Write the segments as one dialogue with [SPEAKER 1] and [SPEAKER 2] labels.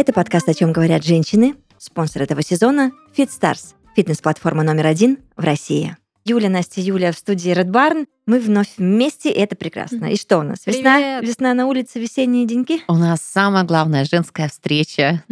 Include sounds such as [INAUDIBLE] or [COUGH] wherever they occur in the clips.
[SPEAKER 1] Это подкаст «О чем говорят женщины». Спонсор этого сезона – FitStars, фитнес-платформа номер один в России. Юля, Настя, Юля в студии Red Barn. Мы вновь вместе, и это прекрасно. И что у нас? Весна,
[SPEAKER 2] Привет.
[SPEAKER 1] весна на улице, весенние деньги?
[SPEAKER 3] У нас самая главная женская встреча.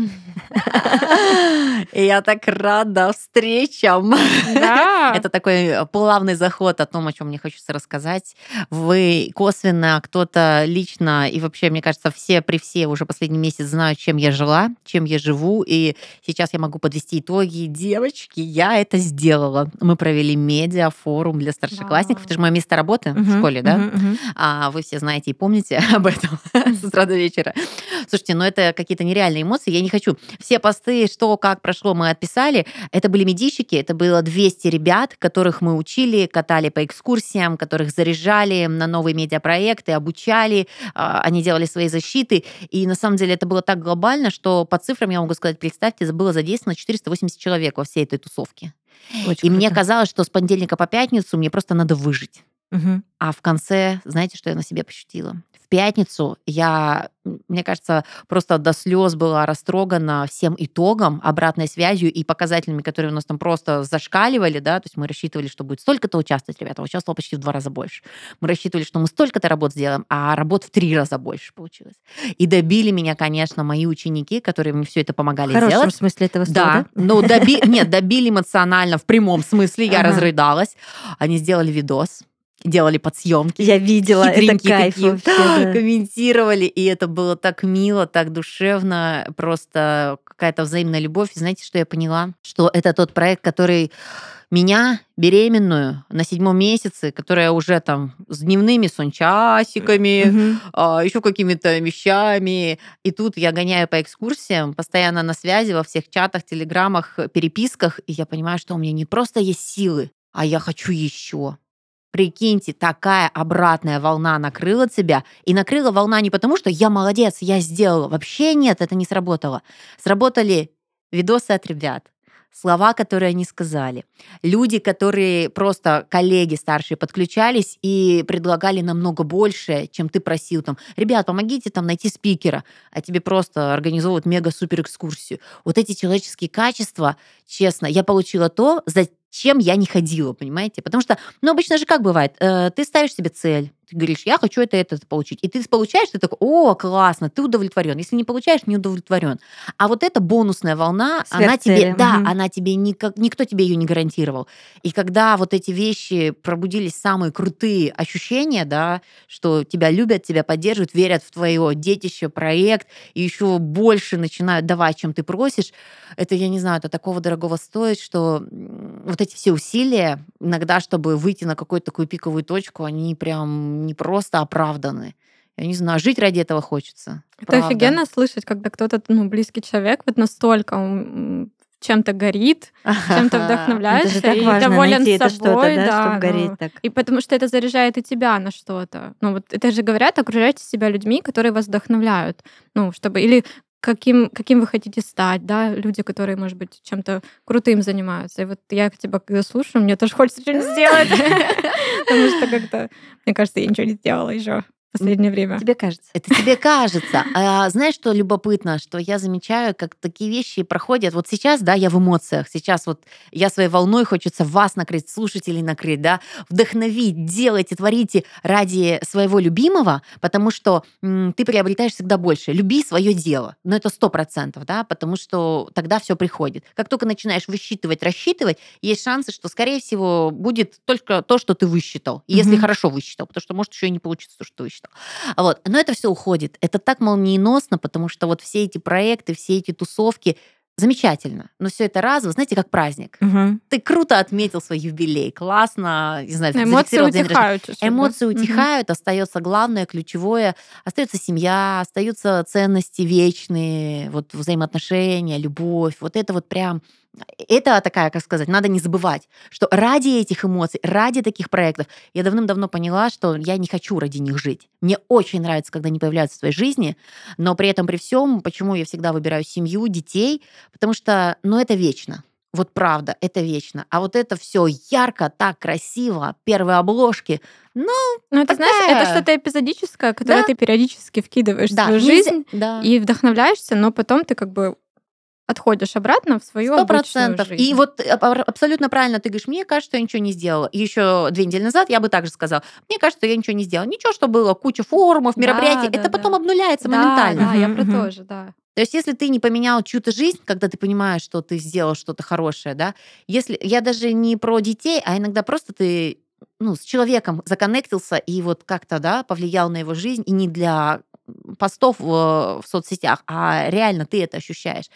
[SPEAKER 3] И [LAUGHS] я так рада встречам. [LAUGHS] Это такой плавный заход о том, о чем мне хочется рассказать. Вы косвенно, кто-то лично, и вообще, мне кажется, все при все уже последний месяц знают, чем я жила, чем я живу. И сейчас я могу подвести итоги. Девочки, я это сделала. Мы провели медиа-форум для старшеклассников. Это же мое место работы в
[SPEAKER 1] Мгм,
[SPEAKER 3] школе, да?
[SPEAKER 1] мгм, мгм.
[SPEAKER 3] А вы все знаете и помните [LAUGHS] об этом [LAUGHS] с утра до вечера. Слушайте, ну это какие-то нереальные эмоции. Я не хочу. Все посты, что, как прошло, мы отписали. Это были медийщики, это было 200 ребят, которых мы учили, катали по экскурсиям, которых заряжали на новые медиапроекты, обучали. а, Они делали свои защиты. И на самом деле это было так глобально, что по цифрам я могу сказать, представьте, было задействовано 480 человек во всей этой тусовке.
[SPEAKER 1] Очень
[SPEAKER 3] И мне
[SPEAKER 1] круто.
[SPEAKER 3] казалось, что с понедельника по пятницу мне просто надо выжить.
[SPEAKER 1] Мгм.
[SPEAKER 3] А в конце, знаете, что я на себе пощутила? В пятницу я, мне кажется, просто до слез была растрогана всем итогом, обратной связью и показателями, которые у нас там просто зашкаливали, да, то есть мы рассчитывали, что будет столько-то участвовать, ребята, участвовало почти в два раза больше. Мы рассчитывали, что мы столько-то работ сделаем, а работ в три раза больше получилось. И добили меня, конечно, мои ученики, которые мне все это помогали
[SPEAKER 1] В хорошем
[SPEAKER 3] сделать.
[SPEAKER 1] смысле этого слова,
[SPEAKER 3] Да, ну доби... нет, добили эмоционально в прямом смысле, я
[SPEAKER 1] Ага.
[SPEAKER 3] разрыдалась. Они сделали видос, делали подсъемки,
[SPEAKER 1] Я видела, это кайф
[SPEAKER 3] такие,
[SPEAKER 1] вообще, [LAUGHS] да.
[SPEAKER 3] комментировали, и это было так мило, так душевно, просто какая-то взаимная любовь. И знаете, что я поняла? Что это тот проект, который меня, беременную, на седьмом месяце, которая уже там с дневными сончасиками,
[SPEAKER 1] Мгм.
[SPEAKER 3] еще какими-то вещами. И тут я гоняю по экскурсиям, постоянно на связи во всех чатах, телеграммах, переписках, и я понимаю, что у меня не просто есть силы, а я хочу еще. Прикиньте, такая обратная волна накрыла тебя. И накрыла волна не потому, что я молодец, я сделала. Вообще нет, это не сработало. Сработали видосы от ребят, слова, которые они сказали. Люди, которые просто коллеги старшие подключались и предлагали намного больше, чем ты просил. Там, ребят, помогите там найти спикера, а тебе просто организовывают мега-супер экскурсию. Вот эти человеческие качества, честно, я получила то, зачем я не ходила, понимаете? Потому что, ну, обычно же как бывает, э, ты ставишь себе цель, ты говоришь, я хочу это, это получить. И ты получаешь, ты такой, о, классно, ты удовлетворен. Если не получаешь, не удовлетворен. А вот эта бонусная волна, она тебе,
[SPEAKER 1] Сверхцели,
[SPEAKER 3] да, она тебе никак, никто тебе ее не гарантировал. И когда вот эти вещи пробудились самые крутые ощущения, да, что тебя любят, тебя поддерживают, верят в твое детище, проект, и еще больше начинают давать, чем ты просишь, это, я не знаю, это такого дорогого стоит, что вот эти все усилия, иногда, чтобы выйти на какую-то такую пиковую точку, они прям не просто оправданы. Я не знаю, жить ради этого хочется.
[SPEAKER 2] Это
[SPEAKER 3] правда.
[SPEAKER 2] офигенно слышать, когда кто-то, ну, близкий человек вот настолько чем-то горит, чем-то вдохновляешься
[SPEAKER 1] Это же так
[SPEAKER 2] и
[SPEAKER 1] важно
[SPEAKER 2] доволен
[SPEAKER 1] найти это
[SPEAKER 2] собой,
[SPEAKER 1] что-то, да,
[SPEAKER 2] да,
[SPEAKER 1] чтобы
[SPEAKER 2] ну,
[SPEAKER 1] гореть так.
[SPEAKER 2] И потому что это заряжает и тебя на что-то. Ну вот это же говорят, окружайте себя людьми, которые вас вдохновляют. Ну, чтобы или каким, каким вы хотите стать, да, люди, которые, может быть, чем-то крутым занимаются. И вот я тебя когда слушаю, мне тоже хочется что-нибудь [LAUGHS] сделать. [LAUGHS] Потому что как-то, мне кажется, я ничего не сделала еще в последнее время.
[SPEAKER 1] Тебе кажется?
[SPEAKER 3] Это тебе кажется. А знаешь, что любопытно, что я замечаю, как такие вещи проходят. Вот сейчас, да, я в эмоциях. Сейчас вот я своей волной хочется вас накрыть, слушателей накрыть, да, вдохновить, делайте, творите ради своего любимого, потому что м, ты приобретаешь всегда больше. Люби свое дело. Но это сто процентов, да, потому что тогда все приходит. Как только начинаешь высчитывать, рассчитывать, есть шансы, что, скорее всего, будет только то, что ты высчитал. И Если
[SPEAKER 1] Мгм.
[SPEAKER 3] хорошо высчитал, потому что может еще и не получится то, что ты высчитал. Вот. Но это все уходит. Это так молниеносно, потому что вот все эти проекты, все эти тусовки замечательно. Но все это разово, знаете, как праздник.
[SPEAKER 1] Мгм.
[SPEAKER 3] Ты круто отметил свой юбилей, классно, не знаю,
[SPEAKER 2] Эмоции утихают. да?
[SPEAKER 3] Эмоции
[SPEAKER 2] Мгм.
[SPEAKER 3] утихают, остается главное, ключевое, остается семья, остаются ценности вечные, вот взаимоотношения, любовь. Вот это вот прям, это такая, как сказать, надо не забывать, что ради этих эмоций, ради таких проектов, я давным-давно поняла, что я не хочу ради них жить. Мне очень нравится, когда они появляются в твоей жизни, но при этом, при всем, почему я всегда выбираю семью, детей, потому что, ну, это вечно. Вот правда, это вечно. А вот это все ярко, так красиво, первые обложки. Ну,
[SPEAKER 2] Ну, это, знаешь, это
[SPEAKER 3] такая-
[SPEAKER 2] что-то эпизодическое, которое
[SPEAKER 3] Да.
[SPEAKER 2] ты периодически вкидываешь
[SPEAKER 3] да,
[SPEAKER 2] в свою
[SPEAKER 3] нельзя-
[SPEAKER 2] жизнь
[SPEAKER 3] да.
[SPEAKER 2] и вдохновляешься, но потом ты как бы отходишь обратно в свою
[SPEAKER 3] Сто процентов. И вот э, аб- абсолютно правильно ты говоришь, мне кажется, что я ничего не сделала. Еще две недели назад я бы также сказала, мне кажется, я ничего не сделала. Ничего, что было, куча форумов, мероприятий,
[SPEAKER 2] да,
[SPEAKER 3] это потом
[SPEAKER 2] да.
[SPEAKER 3] обнуляется
[SPEAKER 2] да,
[SPEAKER 3] моментально.
[SPEAKER 2] Да, я про то же, да.
[SPEAKER 3] То есть, если ты не поменял чью-то жизнь, когда ты понимаешь, что ты сделал что-то хорошее, да, если я даже не про детей, а иногда просто ты ну, с человеком законнектился и вот как-то, да, повлиял на его жизнь, и не для постов в, в соцсетях, а реально ты это ощущаешь.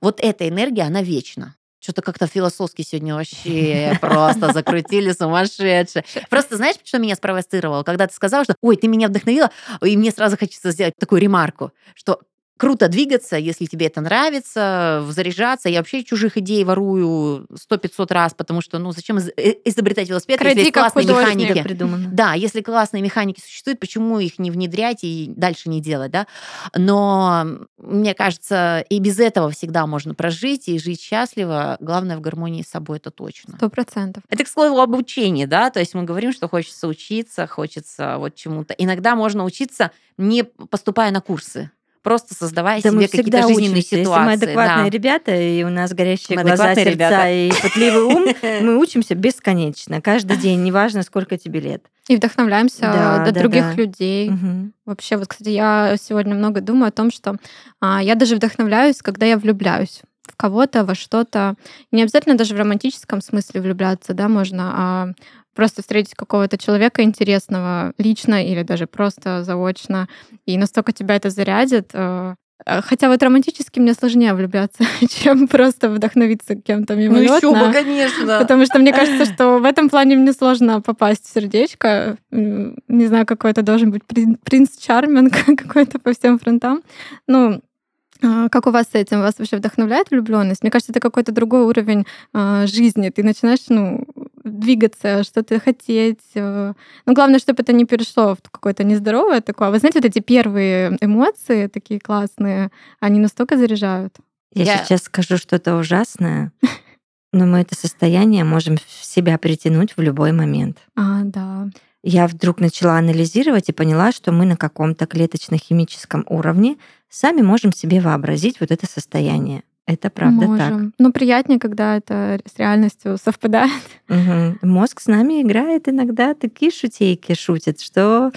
[SPEAKER 3] Вот эта энергия, она вечна. Что-то как-то философски сегодня вообще [LAUGHS] просто закрутили сумасшедше. Просто знаешь, что меня спровоцировало? Когда ты сказала, что «Ой, ты меня вдохновила», и мне сразу хочется сделать такую ремарку, что круто двигаться, если тебе это нравится, заряжаться. Я вообще чужих идей ворую сто 500 раз, потому что, ну, зачем э, изобретать велосипед,
[SPEAKER 2] Кради
[SPEAKER 3] если есть классные механики?
[SPEAKER 1] Придумано.
[SPEAKER 3] Да, если классные механики существуют, почему их не внедрять и дальше не делать, да? Но мне кажется, и без этого всегда можно прожить и жить счастливо. Главное в гармонии с собой, это точно.
[SPEAKER 2] Сто процентов.
[SPEAKER 3] Это, к слову, об учении, да, то есть мы говорим, что хочется учиться, хочется вот чему-то. Иногда можно учиться, не поступая на курсы, просто создавая
[SPEAKER 1] Да
[SPEAKER 3] себе какие-то
[SPEAKER 1] всегда
[SPEAKER 3] жизненные
[SPEAKER 1] учимся.
[SPEAKER 3] ситуации.
[SPEAKER 1] Если мы адекватные
[SPEAKER 3] да.
[SPEAKER 1] ребята, и у нас горящие
[SPEAKER 3] Мы
[SPEAKER 1] глаза,
[SPEAKER 3] адекватные
[SPEAKER 1] сердца
[SPEAKER 3] ребята.
[SPEAKER 1] и пытливый ум, [LAUGHS] мы учимся бесконечно, каждый день, неважно, сколько тебе лет.
[SPEAKER 2] И вдохновляемся
[SPEAKER 1] Да,
[SPEAKER 2] до
[SPEAKER 1] да,
[SPEAKER 2] других
[SPEAKER 1] да.
[SPEAKER 2] людей.
[SPEAKER 1] Мгм.
[SPEAKER 2] Вообще, вот, кстати, я сегодня много думаю о том, что а, я даже вдохновляюсь, когда я влюбляюсь в кого-то, во что-то. Не обязательно даже в романтическом смысле влюбляться, да, можно, а просто встретить какого-то человека интересного лично или даже просто заочно, и настолько тебя это зарядит. э, э, Хотя вот романтически мне сложнее влюбляться, [LAUGHS] чем просто вдохновиться кем-то
[SPEAKER 3] Ну еще
[SPEAKER 2] мимолетно.
[SPEAKER 3] бы, конечно.
[SPEAKER 2] Потому что мне кажется, [LAUGHS] что в этом плане мне сложно попасть в сердечко. Не знаю, какой это должен быть прин- принц Чарминг [LAUGHS] какой-то по всем фронтам. Ну, а, как у вас с этим? Вас вообще вдохновляет влюбленность? Мне кажется, это какой-то другой уровень а, жизни. Ты начинаешь, ну, двигаться, что-то хотеть. э. Но главное, чтобы это не перешло в какое-то нездоровое такое. Вы знаете, вот эти первые эмоции такие классные, они настолько заряжают.
[SPEAKER 1] Я,
[SPEAKER 3] Я-
[SPEAKER 1] сейчас скажу что-то ужасное, [LAUGHS] но мы это состояние можем в себя притянуть в любой момент.
[SPEAKER 2] А, да.
[SPEAKER 1] Я вдруг начала анализировать и поняла, что мы на каком-то клеточно-химическом уровне сами можем себе вообразить вот это состояние. Это правда так.
[SPEAKER 2] Можем. Но приятнее, когда это с реальностью совпадает.
[SPEAKER 1] Мгм. Мозг с нами играет иногда такие шутейки шутит, что...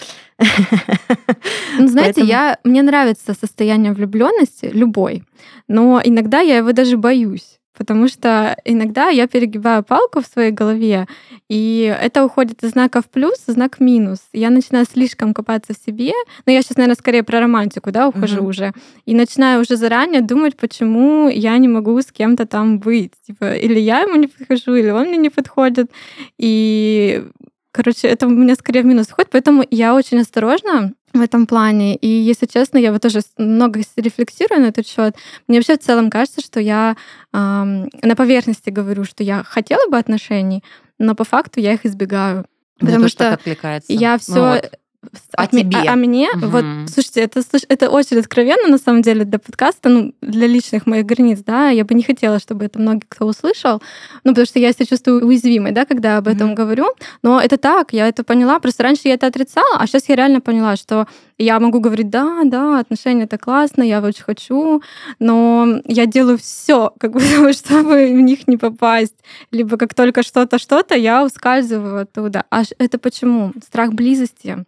[SPEAKER 2] Ну, знаете,
[SPEAKER 1] Поэтому-
[SPEAKER 2] я, мне нравится состояние влюбленности любой, но иногда я его даже боюсь. Потому что иногда я перегибаю палку в своей голове, и это уходит из знака в плюс в знак минус. Я начинаю слишком копаться в себе, но я сейчас, наверное, скорее про романтику, да, ухожу
[SPEAKER 1] Мгм.
[SPEAKER 2] уже, и начинаю уже заранее думать, почему я не могу с кем-то там быть. Типа, или я ему не подхожу, или он мне не подходит. И Короче, это у меня скорее в минус входит, поэтому я очень осторожна в этом плане. И, если честно, я вот тоже много рефлексирую на этот счет. Мне вообще в целом кажется, что я ам, на поверхности говорю, что я хотела бы отношений, но по факту я их избегаю.
[SPEAKER 3] Мне
[SPEAKER 2] Потому что
[SPEAKER 3] откликается.
[SPEAKER 2] я
[SPEAKER 3] Ну
[SPEAKER 2] все
[SPEAKER 3] вот. О тебе.
[SPEAKER 2] а, мне, вот,
[SPEAKER 3] Мгм.
[SPEAKER 2] слушайте, это, это очень откровенно, на самом деле, для подкаста, ну, для личных моих границ, да, я бы не хотела, чтобы это многие кто услышал, ну, потому что я себя чувствую уязвимой, да, когда об этом
[SPEAKER 1] Мгм.
[SPEAKER 2] говорю, но это так, я это поняла, просто раньше я это отрицала, а сейчас я реально поняла, что я могу говорить, да, да, отношения это классно, я очень хочу, но я делаю все, как бы, [LAUGHS] чтобы в них не попасть, либо как только что-то, что-то, я ускальзываю оттуда. А это почему? Страх близости.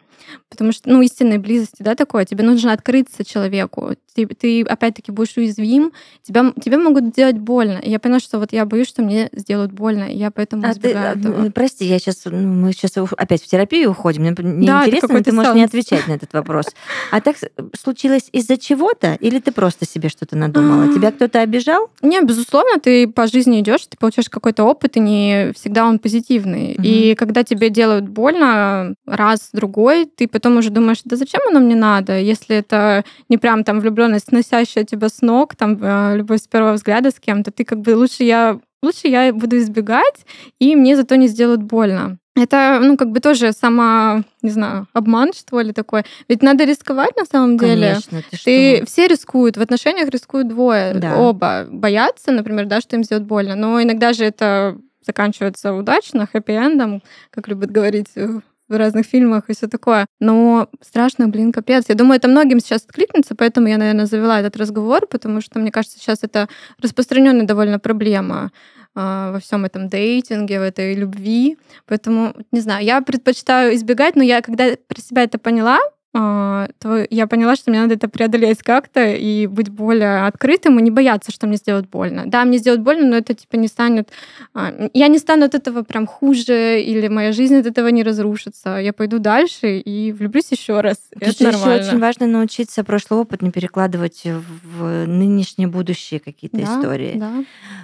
[SPEAKER 2] Потому что, ну, истинной близости, да, такое, тебе нужно открыться человеку. Ты, ты опять-таки, будешь уязвим, тебя, тебе могут сделать больно. И я поняла, что вот я боюсь, что мне сделают больно, и я поэтому
[SPEAKER 1] А ты,
[SPEAKER 2] избегаю
[SPEAKER 1] а,
[SPEAKER 2] этого.
[SPEAKER 1] прости, я сейчас, мы сейчас опять в терапию уходим. Мне не
[SPEAKER 2] Да,
[SPEAKER 1] интересно, но ты можешь не отвечать на этот вопрос. [LAUGHS] А так случилось из-за чего-то, или ты просто себе что-то надумала? Тебя кто-то обижал?
[SPEAKER 2] Не, безусловно, ты по жизни идешь, ты получаешь какой-то опыт, и не всегда он позитивный. И когда тебе делают больно раз, другой, ты потом уже думаешь, да зачем оно мне надо, если это не прям там влюбленность, носящая тебя с ног, там э, любовь с первого взгляда с кем-то, ты как бы лучше я лучше я буду избегать, и мне зато не сделают больно. это, ну, как бы тоже сама, не знаю, обман, что ли, такой. Ведь надо рисковать на самом деле.
[SPEAKER 1] Конечно, ты,
[SPEAKER 2] Ты,
[SPEAKER 1] что?
[SPEAKER 2] все рискуют, в отношениях рискуют двое.
[SPEAKER 1] Да.
[SPEAKER 2] Оба боятся, например, да, что им сделают больно. Но иногда же это заканчивается удачно, хэппи-эндом, как любят говорить э, в разных фильмах и все такое. Но страшно, блин, капец. Я думаю, это многим сейчас откликнется, поэтому я, наверное, завела этот разговор, потому что, мне кажется, сейчас это распространенная довольно проблема а, во всем этом дейтинге, в этой любви. Поэтому, не знаю, я предпочитаю избегать, но я, когда про себя это поняла, то я поняла, что мне надо это преодолеть как-то и быть более открытым и не бояться, что мне сделают больно. Да, мне сделают больно, но это типа не станет... а, Я не стану от этого прям хуже, или моя жизнь от этого не разрушится. Я пойду дальше и влюблюсь еще раз.
[SPEAKER 1] Тут
[SPEAKER 2] это
[SPEAKER 1] еще
[SPEAKER 2] нормально.
[SPEAKER 1] очень важно научиться прошлый опыт не перекладывать в нынешнее будущее какие-то
[SPEAKER 2] Да,
[SPEAKER 1] истории.
[SPEAKER 2] Да.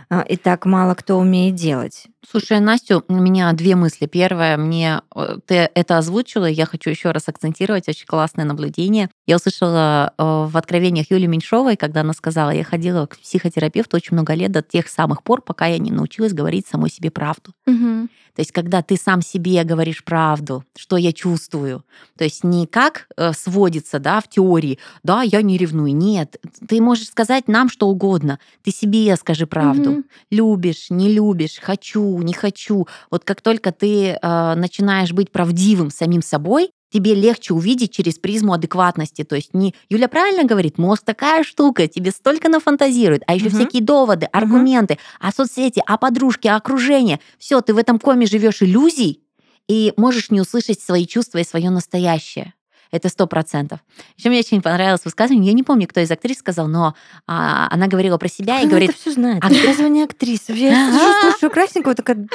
[SPEAKER 1] А, И так мало кто умеет делать.
[SPEAKER 3] Слушай, Настю, у меня две мысли. Первая, мне э, ты это озвучила, я хочу еще раз акцентировать, очень классное наблюдение. Я услышала э, в откровениях Юли Меньшовой, когда она сказала, я ходила к психотерапевту очень много лет до тех самых пор, пока я не научилась говорить самой себе правду.
[SPEAKER 2] Мгм.
[SPEAKER 3] То есть, когда ты сам себе говоришь правду, что я чувствую, то есть не как э, сводится, да, в теории, да, я не ревную, нет, ты можешь сказать нам что угодно, ты себе скажи правду,
[SPEAKER 2] Мгм.
[SPEAKER 3] любишь, не любишь, хочу, не хочу. Вот как только ты э, начинаешь быть правдивым самим собой, тебе легче увидеть через призму адекватности. То есть не Юля правильно говорит, мозг такая штука, тебе столько нафантазирует, а еще
[SPEAKER 1] Мгм.
[SPEAKER 3] всякие доводы, аргументы, а соцсети, а подружки, а окружение. Все, ты в этом коме живешь иллюзий и можешь не услышать свои чувства и свое настоящее. Это сто процентов. Еще мне очень понравилось высказывание. Я не помню, кто из актрис сказал, но а, она говорила про себя и
[SPEAKER 1] Она
[SPEAKER 3] говорит,
[SPEAKER 1] это все знает.
[SPEAKER 3] а
[SPEAKER 1] разве не актриса? Я сижу, слушаю красненького, такая...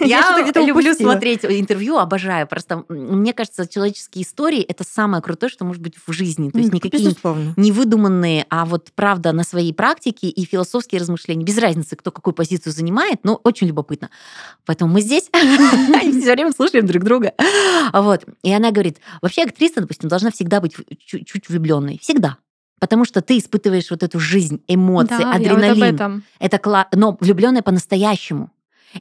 [SPEAKER 3] Я люблю смотреть интервью, обожаю. Просто мне кажется, человеческие истории это самое крутое, что может быть в жизни. То есть никакие
[SPEAKER 1] Безусловно.
[SPEAKER 3] не выдуманные, а вот правда на своей практике и философские размышления. Без разницы, кто какую позицию занимает, но очень любопытно. Поэтому мы здесь [LAUGHS] все время слушаем друг друга. Вот. И она говорит, вообще актриса, допустим, должна всегда быть чуть- чуть влюбленной. Всегда. Потому что ты испытываешь вот эту жизнь, эмоции,
[SPEAKER 2] Да, я вот об
[SPEAKER 3] адреналин.
[SPEAKER 2] этом.
[SPEAKER 3] Это кла- но влюбленная по-настоящему.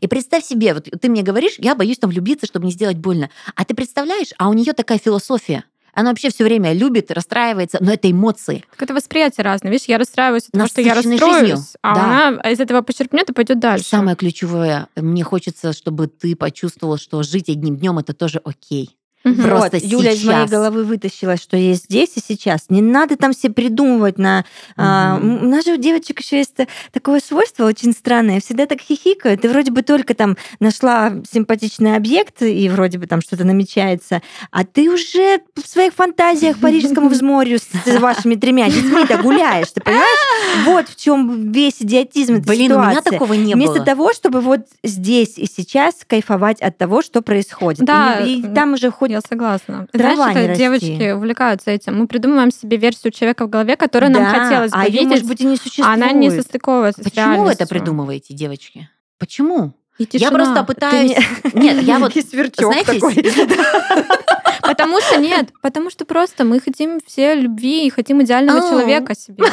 [SPEAKER 3] И представь себе, вот ты мне говоришь, я боюсь там влюбиться, чтобы не сделать больно. А ты представляешь, а у нее такая философия. Она вообще все время любит, расстраивается, но это эмоции.
[SPEAKER 2] Так это восприятие разное. Видишь, я расстраиваюсь от того, что я расстроюсь,
[SPEAKER 3] жизнью.
[SPEAKER 2] а
[SPEAKER 3] Да.
[SPEAKER 2] она из этого почерпнет и пойдет
[SPEAKER 3] И
[SPEAKER 2] дальше.
[SPEAKER 3] самое ключевое, мне хочется, чтобы ты почувствовал, что жить одним днем это тоже окей.
[SPEAKER 2] Мгм.
[SPEAKER 3] Просто
[SPEAKER 1] Вот, Юля из моей
[SPEAKER 3] сейчас.
[SPEAKER 1] головы вытащила, что есть здесь и сейчас. Не надо там себе придумывать на... а,
[SPEAKER 3] Мгм.
[SPEAKER 1] м, у нас же у девочек еще есть та- такое свойство очень странное. Всегда так хихикают. Ты вроде бы только там нашла симпатичный объект, и вроде бы там что-то намечается, а ты уже в своих фантазиях по Рижскому взморью с, вашими тремя детьми-то гуляешь. Ты понимаешь? Вот в чем весь идиотизм этой
[SPEAKER 3] Блин, у меня
[SPEAKER 1] ситуации.
[SPEAKER 3] такого не
[SPEAKER 1] Вместо
[SPEAKER 3] было.
[SPEAKER 1] того, чтобы вот здесь и сейчас кайфовать от того, что происходит.
[SPEAKER 2] Да,
[SPEAKER 1] И, и там уже хоть
[SPEAKER 2] Я согласна.
[SPEAKER 1] Трава
[SPEAKER 2] Знаешь,
[SPEAKER 1] расти.
[SPEAKER 2] девочки увлекаются этим. Мы придумываем себе версию человека в голове, которую нам
[SPEAKER 1] Да,
[SPEAKER 2] хотелось бы
[SPEAKER 1] а
[SPEAKER 2] видеть,
[SPEAKER 1] может быть, и не существует.
[SPEAKER 2] а она не состыковывается
[SPEAKER 3] Почему вы это придумываете, девочки? Почему?
[SPEAKER 2] И
[SPEAKER 3] Я просто
[SPEAKER 1] Ты
[SPEAKER 3] пытаюсь...
[SPEAKER 1] не- [LAUGHS]
[SPEAKER 3] Нет, я [LAUGHS] вот...
[SPEAKER 1] И сверчок
[SPEAKER 3] знаете,
[SPEAKER 1] такой. [LAUGHS]
[SPEAKER 2] Потому что нет, потому что просто мы хотим все любви и хотим идеального
[SPEAKER 3] Ау.
[SPEAKER 2] человека себе.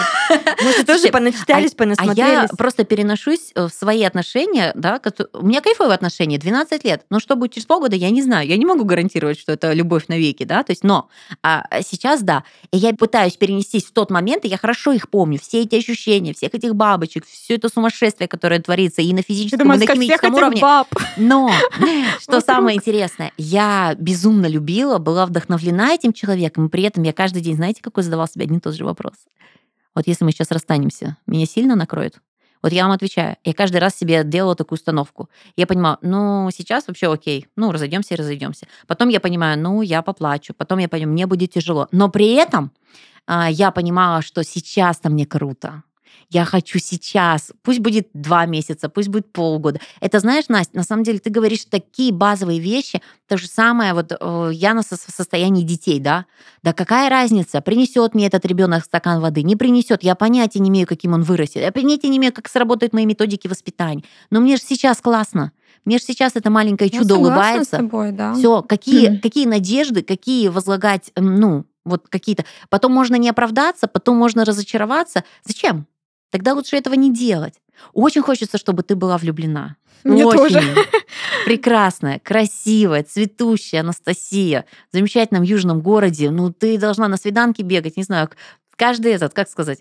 [SPEAKER 1] Мы же тоже поначитались,
[SPEAKER 3] А я
[SPEAKER 1] понасмотрелись.
[SPEAKER 3] просто переношусь э, в свои отношения, да, у меня кайфовые отношения, 12 лет, но что будет через полгода, я не знаю, я не могу гарантировать, что это любовь навеки, да, то есть, но а, сейчас да, и я пытаюсь перенестись в тот момент, и я хорошо их помню, все эти ощущения, всех этих бабочек, все это сумасшествие, которое творится и на
[SPEAKER 2] Ты
[SPEAKER 3] физическом, и на химическом
[SPEAKER 2] этих
[SPEAKER 3] уровне,
[SPEAKER 2] баб.
[SPEAKER 3] но [LAUGHS] что самое интересное, я безумно любила, была вдохновлена этим человеком, и при этом я каждый день, знаете, какой задавал себе один и тот же вопрос? Вот если мы сейчас расстанемся, меня сильно накроет? Вот я вам отвечаю. Я каждый раз себе делала такую установку. Я понимаю, ну, сейчас вообще окей. Ну, разойдемся и разойдемся. Потом я понимаю, ну, я поплачу. Потом я понимаю, мне будет тяжело. Но при этом а, я понимала, что сейчас-то мне круто. Я хочу сейчас. Пусть будет два месяца, пусть будет полгода. Это знаешь, Настя, на самом деле ты говоришь такие базовые вещи. То же самое, вот э, я на со- состоянии детей, да? Да какая разница, принесет мне этот ребенок стакан воды, не принесет. Я понятия не имею, каким он вырастет. Я понятия не имею, как сработают мои методики воспитания. Но мне же сейчас классно. Мне же сейчас это маленькое
[SPEAKER 2] Я
[SPEAKER 3] чудо
[SPEAKER 2] согласна с
[SPEAKER 3] улыбается.
[SPEAKER 2] тобой, да.
[SPEAKER 3] Все, какие,
[SPEAKER 2] Мгм.
[SPEAKER 3] какие надежды, какие возлагать, ну, вот какие-то. Потом можно не оправдаться, потом можно разочароваться. Зачем? Тогда лучше этого не делать. Очень хочется, чтобы ты была влюблена.
[SPEAKER 2] Мне
[SPEAKER 3] Очень.
[SPEAKER 2] тоже. [LAUGHS] [LAUGHS]
[SPEAKER 3] Прекрасная, красивая, цветущая Анастасия в замечательном южном городе. Ну, ты должна на свиданке бегать, не знаю, каждый этот, как сказать,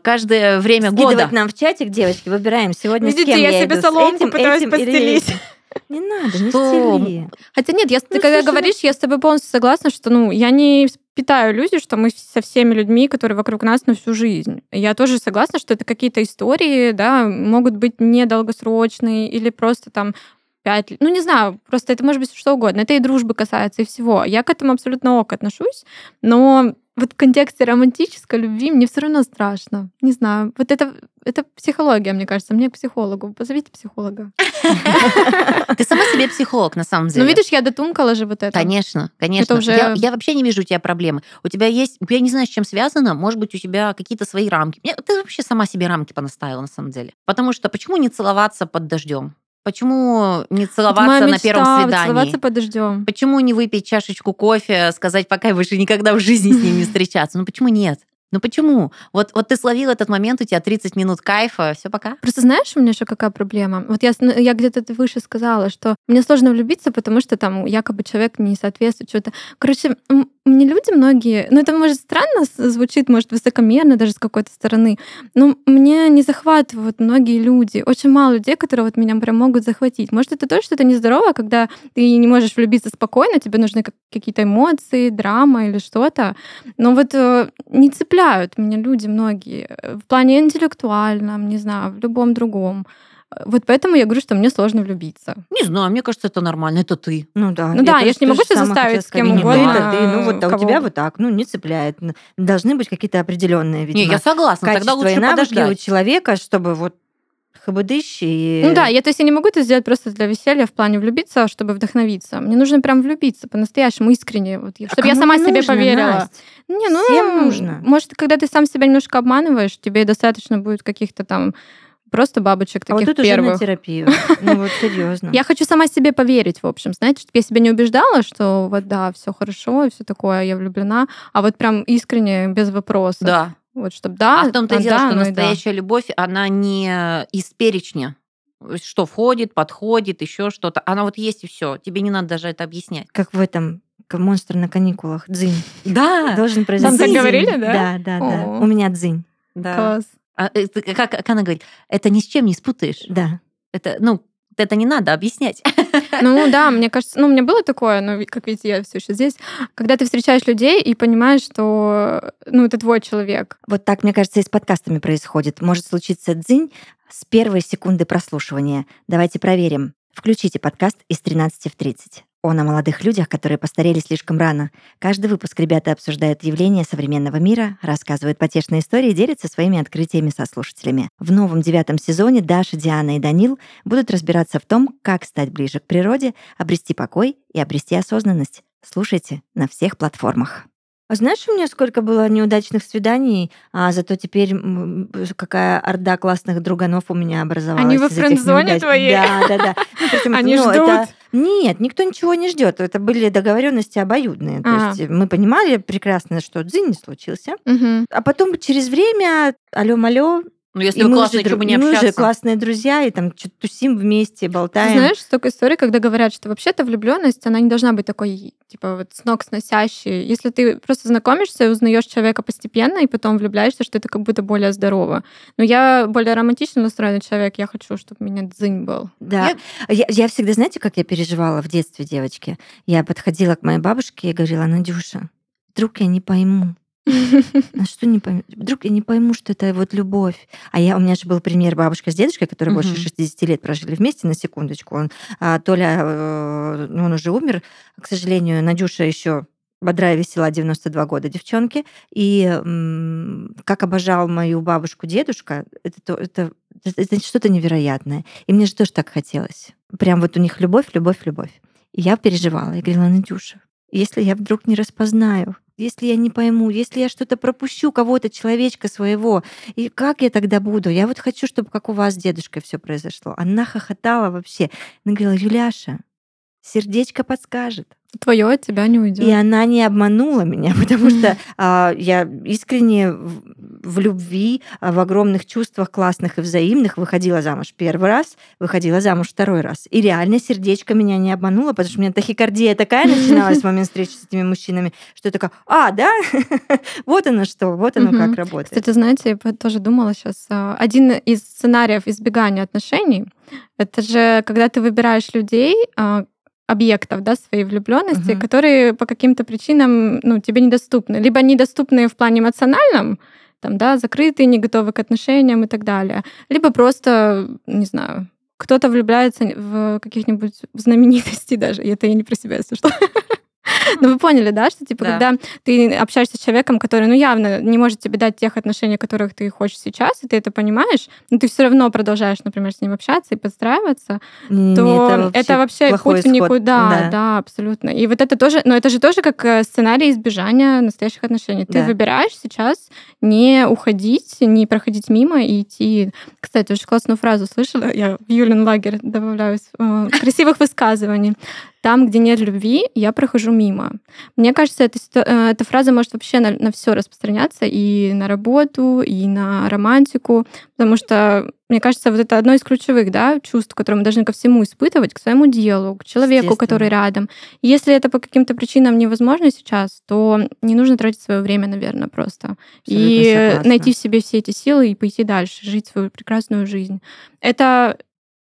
[SPEAKER 3] каждое время
[SPEAKER 1] Скидывать
[SPEAKER 3] года.
[SPEAKER 1] нам в чатик, девочки, выбираем сегодня с
[SPEAKER 2] Видите,
[SPEAKER 1] кем
[SPEAKER 2] я
[SPEAKER 1] я
[SPEAKER 2] себе
[SPEAKER 1] иду, с
[SPEAKER 2] соломку
[SPEAKER 1] этим,
[SPEAKER 2] пытаюсь
[SPEAKER 1] этим
[SPEAKER 2] постелить. [LAUGHS]
[SPEAKER 1] Не надо, не
[SPEAKER 3] Что?
[SPEAKER 1] стели.
[SPEAKER 2] Хотя нет, я, ты
[SPEAKER 1] Ну,
[SPEAKER 2] когда
[SPEAKER 1] слушай, ну-
[SPEAKER 2] говоришь, я с тобой полностью согласна, что ну, я не питаю иллюзий, что мы со всеми людьми, которые вокруг нас на всю жизнь. Я тоже согласна, что это какие-то истории, да, могут быть недолгосрочные или просто там пять. Ну, не знаю, просто это может быть что угодно. Это и дружбы касается, и всего. Я к этому абсолютно ок отношусь, но вот в контексте романтической любви мне все равно страшно. Не знаю. Вот это, это психология, мне кажется. Мне к психологу. Позовите психолога.
[SPEAKER 3] Ты сама [LAUGHS] себе психолог, на самом деле.
[SPEAKER 2] Ну, видишь, я дотумкала же вот это.
[SPEAKER 3] Конечно, конечно.
[SPEAKER 2] Это уже-
[SPEAKER 3] я, я вообще не вижу у тебя проблемы. У тебя есть, я не знаю, с чем связано, может быть, у тебя какие-то свои рамки. Ты вообще сама себе рамки понаставила, на самом деле. Потому что почему не целоваться под дождем? Почему не целоваться на
[SPEAKER 2] мечта,
[SPEAKER 3] первом свидании?
[SPEAKER 2] Целоваться под дождем.
[SPEAKER 3] Почему не выпить чашечку кофе, сказать, пока и больше никогда в жизни с ним не [LAUGHS] встречаться? Ну почему нет? Ну почему? Вот, вот ты словил этот момент, у тебя 30 минут кайфа, все пока.
[SPEAKER 2] Просто знаешь, у меня еще какая проблема? Вот я, с- я где-то выше сказала, что мне сложно влюбиться, потому что там якобы человек не соответствует что-то. Короче, мне люди многие, ну это может странно звучит, может высокомерно даже с какой-то стороны, но мне не захватывают многие люди. Очень мало людей, которые вот меня прям могут захватить. Может, это тоже что-то нездоровое, когда ты не можешь влюбиться спокойно, тебе нужны как- какие-то эмоции, драма или что-то. Но вот э, не цепляют меня люди многие э, в плане интеллектуальном, не знаю, в любом другом. Вот поэтому я говорю, что мне сложно влюбиться.
[SPEAKER 3] Не знаю, мне кажется, это нормально, это ты.
[SPEAKER 1] Ну да.
[SPEAKER 2] Ну да, я
[SPEAKER 1] тоже
[SPEAKER 2] ж не могу
[SPEAKER 1] же
[SPEAKER 2] себя заставить с кем.
[SPEAKER 1] Не
[SPEAKER 3] угодно,
[SPEAKER 1] ты, это ты. Ну вот а у тебя вот так, ну не цепляет. Должны быть какие-то определенные,
[SPEAKER 3] Не,
[SPEAKER 1] видимо,
[SPEAKER 3] я согласна, тогда
[SPEAKER 1] качества
[SPEAKER 3] лучше
[SPEAKER 1] и у человека, чтобы вот хабыдыщ и...
[SPEAKER 2] Ну да, я то есть я не могу это сделать просто для веселья в плане влюбиться, чтобы вдохновиться. Мне нужно прям влюбиться по-настоящему искренне, вот,
[SPEAKER 1] А
[SPEAKER 2] чтобы я сама себе
[SPEAKER 1] нужно,
[SPEAKER 2] поверила.
[SPEAKER 1] Настя?
[SPEAKER 2] Не, ну,
[SPEAKER 1] Всем нужно.
[SPEAKER 2] Может, когда ты сам себя немножко обманываешь, тебе достаточно будет каких-то там просто бабочек
[SPEAKER 1] А вот
[SPEAKER 2] таких
[SPEAKER 1] тут уже на
[SPEAKER 2] первых.
[SPEAKER 1] терапию. Ну вот [LAUGHS] серьезно.
[SPEAKER 2] Я хочу сама себе поверить, в общем, знаете, чтобы я себя не убеждала, что вот да, все хорошо и все такое, я влюблена, а вот прям искренне, без вопросов.
[SPEAKER 3] Да.
[SPEAKER 2] Вот чтобы да,
[SPEAKER 3] А в том-то и
[SPEAKER 2] а
[SPEAKER 3] дело, что
[SPEAKER 2] ну
[SPEAKER 3] настоящая любовь, она не из перечня. Что входит, подходит, еще что-то. Она вот есть и все. Тебе не надо даже это объяснять.
[SPEAKER 1] Как в этом монстр на каникулах. Дзынь.
[SPEAKER 3] Да,
[SPEAKER 1] Должен произойти.
[SPEAKER 2] так
[SPEAKER 1] дзынь.
[SPEAKER 2] говорили, да?
[SPEAKER 1] Да, да, да. У меня дзынь.
[SPEAKER 3] да.
[SPEAKER 2] Класс.
[SPEAKER 3] А, э, как, как она говорит, это ни с чем не спутаешь.
[SPEAKER 1] Да.
[SPEAKER 3] Это, ну, это не надо объяснять. [LAUGHS]
[SPEAKER 2] Ну да, мне кажется, ну у меня было такое, но как видите, я все еще здесь, когда ты встречаешь людей и понимаешь, что ну это твой человек.
[SPEAKER 1] Вот так, мне кажется, и с подкастами происходит. Может случиться дзынь с первой секунды прослушивания. Давайте проверим. Включите подкаст из 13 в 30. Он о молодых людях, которые постарели слишком рано. Каждый выпуск ребята обсуждают явления современного мира, рассказывают потешные истории и делятся своими открытиями со слушателями. В новом девятом сезоне Даша, Диана и Данил будут разбираться в том, как стать ближе к природе, обрести покой и обрести осознанность. Слушайте на всех платформах. А знаешь, у меня сколько было неудачных свиданий, а зато теперь м, какая орда классных друганов у меня образовалась.
[SPEAKER 2] Они во
[SPEAKER 1] из этих
[SPEAKER 2] френд-зоне
[SPEAKER 1] неудач.
[SPEAKER 2] твоей?
[SPEAKER 1] Да, да, да. Ну, причем,
[SPEAKER 2] Они
[SPEAKER 1] ну,
[SPEAKER 2] ждут?
[SPEAKER 1] это- Нет, никто ничего не ждет. Это были договоренности обоюдные. То
[SPEAKER 2] Ага.
[SPEAKER 1] есть мы понимали прекрасно, что дзынь не случился.
[SPEAKER 2] Мгм.
[SPEAKER 1] А потом через время, алё-малё,
[SPEAKER 3] Ну, если
[SPEAKER 1] и
[SPEAKER 3] вы
[SPEAKER 1] мы,
[SPEAKER 3] классные,
[SPEAKER 1] уже,
[SPEAKER 3] чего бы
[SPEAKER 1] дру-
[SPEAKER 3] не
[SPEAKER 1] мы уже
[SPEAKER 3] общаться.
[SPEAKER 1] классные друзья, и там что-то тусим вместе,
[SPEAKER 2] Ты
[SPEAKER 1] болтаем.
[SPEAKER 2] знаешь, столько историй, когда говорят, что вообще-то влюбленность, она не должна быть такой, типа, вот с ног сносящей. Если ты просто знакомишься и узнаешь человека постепенно, и потом влюбляешься, что это как будто более здорово. Но я более романтично настроенный человек, я хочу, чтобы у меня дзынь был.
[SPEAKER 1] Да. Я, я всегда, знаете, как я переживала в детстве, девочки? Я подходила к моей бабушке и говорила, Надюша, вдруг я не пойму. А что не пойму? Вдруг я не пойму, что это вот любовь. А я, у меня же был пример бабушка с дедушкой, которые больше
[SPEAKER 3] Мгм.
[SPEAKER 1] 60 лет прожили вместе, на секундочку. Он, а, Толя, э, он уже умер, к сожалению, Надюша еще бодрая, весела, 92 года девчонки. И м, как обожал мою бабушку дедушка, это, то- это, это, это что-то невероятное. И мне же тоже так хотелось. Прям вот у них любовь, любовь, любовь. И я переживала. Я говорила, Надюша, если я вдруг не распознаю, если я не пойму, если я что-то пропущу кого-то, человечка своего, и как я тогда буду? Я вот хочу, чтобы как у вас с дедушкой все произошло. Она хохотала вообще. Она говорила, Юляша, сердечко подскажет.
[SPEAKER 2] Твое от тебя не уйдет.
[SPEAKER 1] И она не обманула меня, [LAUGHS] потому что [LAUGHS] а, я искренне в, в любви, а, в огромных чувствах классных и взаимных выходила замуж первый раз, выходила замуж второй раз. И реально сердечко меня не обмануло, потому что у меня тахикардия такая начиналась в момент встречи с этими мужчинами, что я такая, а, да? [LAUGHS] вот оно что, вот оно как работает.
[SPEAKER 2] Кстати, знаете, я тоже думала сейчас, а, один из сценариев избегания отношений, это же когда ты выбираешь людей, объектов, да, своей влюбленности, угу. которые по каким-то причинам, ну, тебе недоступны. Либо недоступны в плане эмоциональном, там, да, закрытые, не готовы к отношениям и так далее. Либо просто, не знаю, кто-то влюбляется в каких-нибудь знаменитостей [LAUGHS] даже. Это я не про себя, если что. [LAUGHS] Ну, вы поняли, да, что типа, да. когда ты общаешься с человеком, который, ну, явно не может тебе дать тех отношений, которых ты хочешь сейчас, и ты это понимаешь, но ты все равно продолжаешь, например, с ним общаться и подстраиваться, не, то это вообще, это вообще путь в никуда. Да, да, абсолютно. И вот это тоже, но это же тоже как э, сценарий избежания настоящих отношений. Ты да. выбираешь сейчас не уходить, не проходить мимо и идти. Кстати, очень классную фразу слышала, я в Юлин лагерь добавляю э, красивых высказываний. Там, где нет любви, я прохожу мимо. Мне кажется, эта, э, эта фраза может вообще на, на все распространяться, и на работу, и на романтику, потому что, мне кажется, вот это одно из ключевых да, чувств, которые мы должны ко всему испытывать, к своему делу, к человеку, который рядом. И если это по каким-то причинам невозможно сейчас, то не нужно тратить свое время, наверное, просто. Абсолютно и согласна. найти в себе все эти силы и пойти дальше, жить свою прекрасную жизнь. Это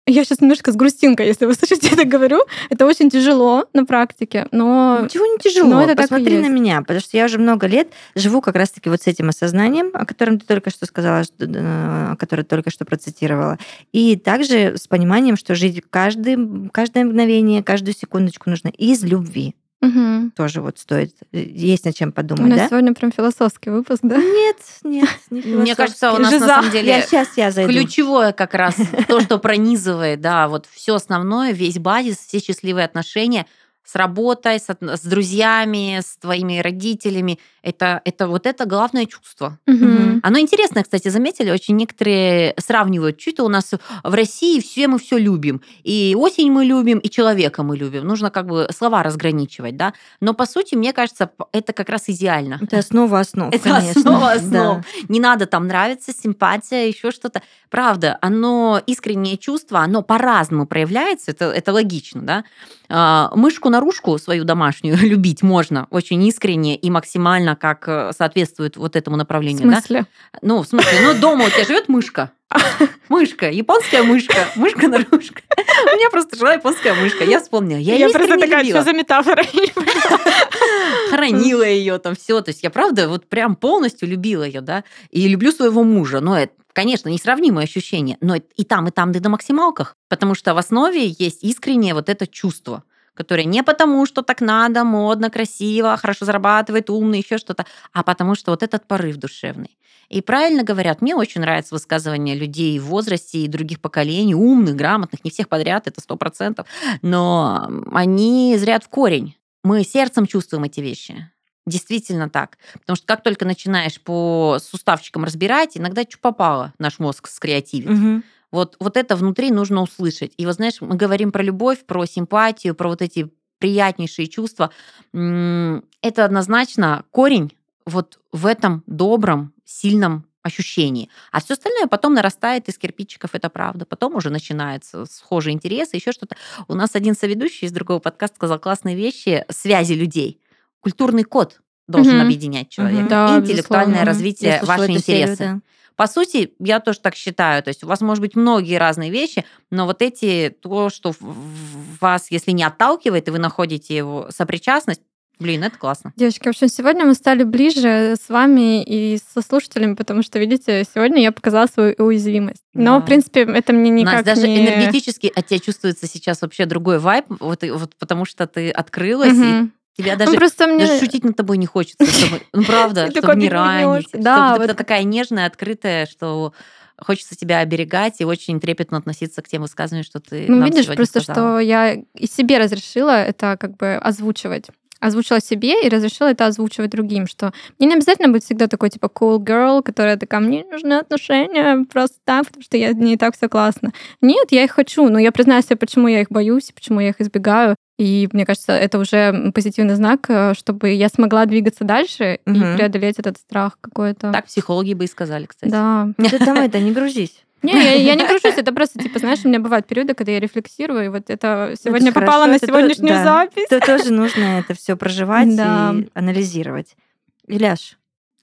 [SPEAKER 2] я сейчас немножко с грустинкой, если вы [LAUGHS] слышите, это говорю. Это очень тяжело на практике, но...
[SPEAKER 1] Ничего не тяжело. Но это Посмотри так на меня, потому что я уже много лет живу как раз-таки вот с этим осознанием, о котором ты только что сказала, о котором только что процитировала. И также с пониманием, что жить каждый, каждое мгновение, каждую секундочку нужно из любви. Угу. Тоже вот стоит, э, есть над чем подумать, У
[SPEAKER 2] нас
[SPEAKER 1] да?
[SPEAKER 2] сегодня прям философский выпуск, да?
[SPEAKER 1] Нет, нет, [LAUGHS] не философский.
[SPEAKER 3] Мне кажется, у нас
[SPEAKER 2] Жиза.
[SPEAKER 3] на самом деле
[SPEAKER 1] я, сейчас я зайду.
[SPEAKER 3] ключевое как раз [LAUGHS] то, что пронизывает, да, вот все основное, весь базис, все счастливые отношения – с работой, с, с друзьями, с твоими родителями. Это, это вот это главное чувство.
[SPEAKER 2] Угу.
[SPEAKER 3] Оно интересно, кстати, заметили, очень некоторые сравнивают, что-то у нас в России все мы все любим. И осень мы любим, и человека мы любим. Нужно как бы слова разграничивать, да. Но по сути, мне кажется, это как раз идеально.
[SPEAKER 1] Это основа основ,
[SPEAKER 3] Это
[SPEAKER 1] конечно.
[SPEAKER 3] основа основ. Да. Не надо там нравиться, симпатия, еще что-то. Правда, оно искреннее чувство, оно по-разному проявляется, это, это логично, да. А, мышку наружку свою домашнюю [LAUGHS] любить можно очень искренне и максимально, как э, соответствует вот этому направлению.
[SPEAKER 2] В смысле?
[SPEAKER 3] Да? Ну, в смысле, ну дома у тебя живет мышка. [LAUGHS] Мышка, японская мышка, мышка наружка. У меня просто жила японская мышка. Я вспомнила. Я,
[SPEAKER 2] я просто такая, что за метафора? [LAUGHS]
[SPEAKER 3] Хоронила ее там все. То есть я правда вот прям полностью любила ее, да. И люблю своего мужа. Но это конечно, несравнимые ощущения, но и там, и там, и на максималках, потому что в основе есть искреннее вот это чувство, которое не потому, что так надо, модно, красиво, хорошо зарабатывает, умный, еще что-то, а потому что вот этот порыв душевный. И правильно говорят, мне очень нравится высказывание людей в возрасте и других поколений, умных, грамотных, не всех подряд, это сто процентов, но они зрят в корень. Мы сердцем чувствуем эти вещи. Действительно так. Потому что как только начинаешь по суставчикам разбирать, иногда что попало наш мозг скреативит.
[SPEAKER 1] Угу.
[SPEAKER 3] Вот, вот это внутри нужно услышать. И вот знаешь, мы говорим про любовь, про симпатию, про вот эти приятнейшие чувства. Это однозначно корень вот в этом добром, сильном ощущении. А все остальное потом нарастает из кирпичиков, это правда. Потом уже начинаются схожие интересы, еще что-то. У нас один соведущий из другого подкаста сказал классные вещи связи людей культурный код должен угу. объединять человека. Угу. Да, интеллектуальное безусловно. развитие, ваши интересы. Серию, да. По сути, я тоже так считаю. То есть у вас может быть многие разные вещи, но вот эти, то, что вас, если не отталкивает, и вы находите его сопричастность, Блин, это классно.
[SPEAKER 2] Девочки, в общем, сегодня мы стали ближе с вами и со слушателями, потому что, видите, сегодня я показала свою уязвимость. Но, да. в принципе, это мне никак
[SPEAKER 3] Настя, даже
[SPEAKER 2] не...
[SPEAKER 3] энергетически от тебя чувствуется сейчас вообще другой вайб, вот, вот потому что ты открылась, угу. и Тебя даже, ну, просто мне... даже шутить над тобой не хочется. [LAUGHS] Чтобы, ну, правда, чтобы не ранить. Да, чтобы вот... ты такая нежная, открытая, что хочется тебя оберегать и очень трепетно относиться к тем высказываниям, что ты
[SPEAKER 2] Ну, видишь, просто
[SPEAKER 3] сказала.
[SPEAKER 2] что я и себе разрешила это как бы озвучивать. озвучила себе и разрешила это озвучивать другим, что мне не обязательно быть всегда такой типа cool girl, которая такая, мне нужны отношения просто так, потому что я не так все классно. Нет, я их хочу, но я признаю себе, почему я их боюсь, почему я их избегаю. И мне кажется, это уже позитивный знак, э, чтобы я смогла двигаться дальше
[SPEAKER 1] Мгм.
[SPEAKER 2] и преодолеть этот страх какой-то.
[SPEAKER 3] Так психологи бы и сказали, кстати.
[SPEAKER 2] Да.
[SPEAKER 1] Ты там это, не грузись.
[SPEAKER 2] Не, я, я не гружусь, это просто, типа, знаешь, у меня бывают периоды, когда я рефлексирую, и вот это сегодня
[SPEAKER 1] хорошо,
[SPEAKER 2] попало на
[SPEAKER 1] это то-
[SPEAKER 2] сегодняшнюю
[SPEAKER 1] да.
[SPEAKER 2] запись.
[SPEAKER 1] То тоже нужно это все проживать
[SPEAKER 2] Да.
[SPEAKER 1] и анализировать. Иляш,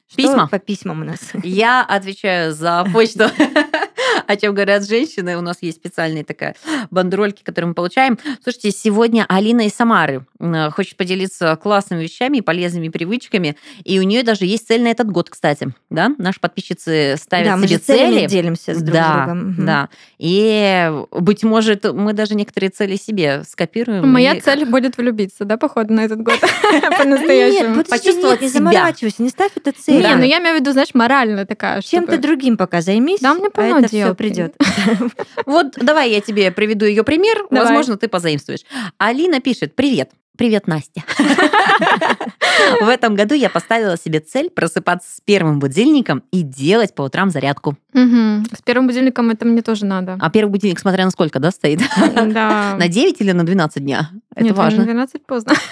[SPEAKER 1] что
[SPEAKER 3] Письма.
[SPEAKER 1] по письмам у нас?
[SPEAKER 3] Я отвечаю за почту. [LAUGHS] [LAUGHS] О чем говорят женщины. У нас есть специальные такая бандерольки, которые мы получаем. Слушайте, сегодня Алина из Самары э, хочет поделиться классными вещами и полезными привычками. И у нее даже есть цель на этот год, кстати. Да? Наши подписчицы ставят
[SPEAKER 1] да, мы
[SPEAKER 3] себе
[SPEAKER 1] же целями
[SPEAKER 3] цели.
[SPEAKER 1] делимся с друг
[SPEAKER 3] да,
[SPEAKER 1] другом.
[SPEAKER 3] Да. И, быть может, мы даже некоторые цели себе скопируем.
[SPEAKER 2] Моя
[SPEAKER 3] и-
[SPEAKER 2] цель будет влюбиться, да, походу, на этот год? [LAUGHS] [LAUGHS] По-настоящему.
[SPEAKER 3] Почувствовать
[SPEAKER 1] нет, не
[SPEAKER 3] себя.
[SPEAKER 1] заморачивайся, не ставь это цель.
[SPEAKER 2] Не, ну я имею в виду, знаешь, морально такая.
[SPEAKER 1] Чем-то другим пока займись,
[SPEAKER 2] Да, мне
[SPEAKER 1] а
[SPEAKER 2] полно дел,
[SPEAKER 1] придет. [LAUGHS]
[SPEAKER 3] Вот давай я тебе приведу ее пример. Возможно, ты позаимствуешь. Алина пишет: Привет. Привет, Настя. В этом году я поставила себе цель просыпаться с первым будильником и делать по утрам зарядку.
[SPEAKER 2] С первым будильником это мне тоже надо.
[SPEAKER 3] А первый будильник, смотря на сколько, да, стоит?
[SPEAKER 2] Да. [LAUGHS]
[SPEAKER 3] На 9 или на 12 дня? Это
[SPEAKER 2] Нет, на
[SPEAKER 3] важно.
[SPEAKER 2] 12 поздно. [LAUGHS]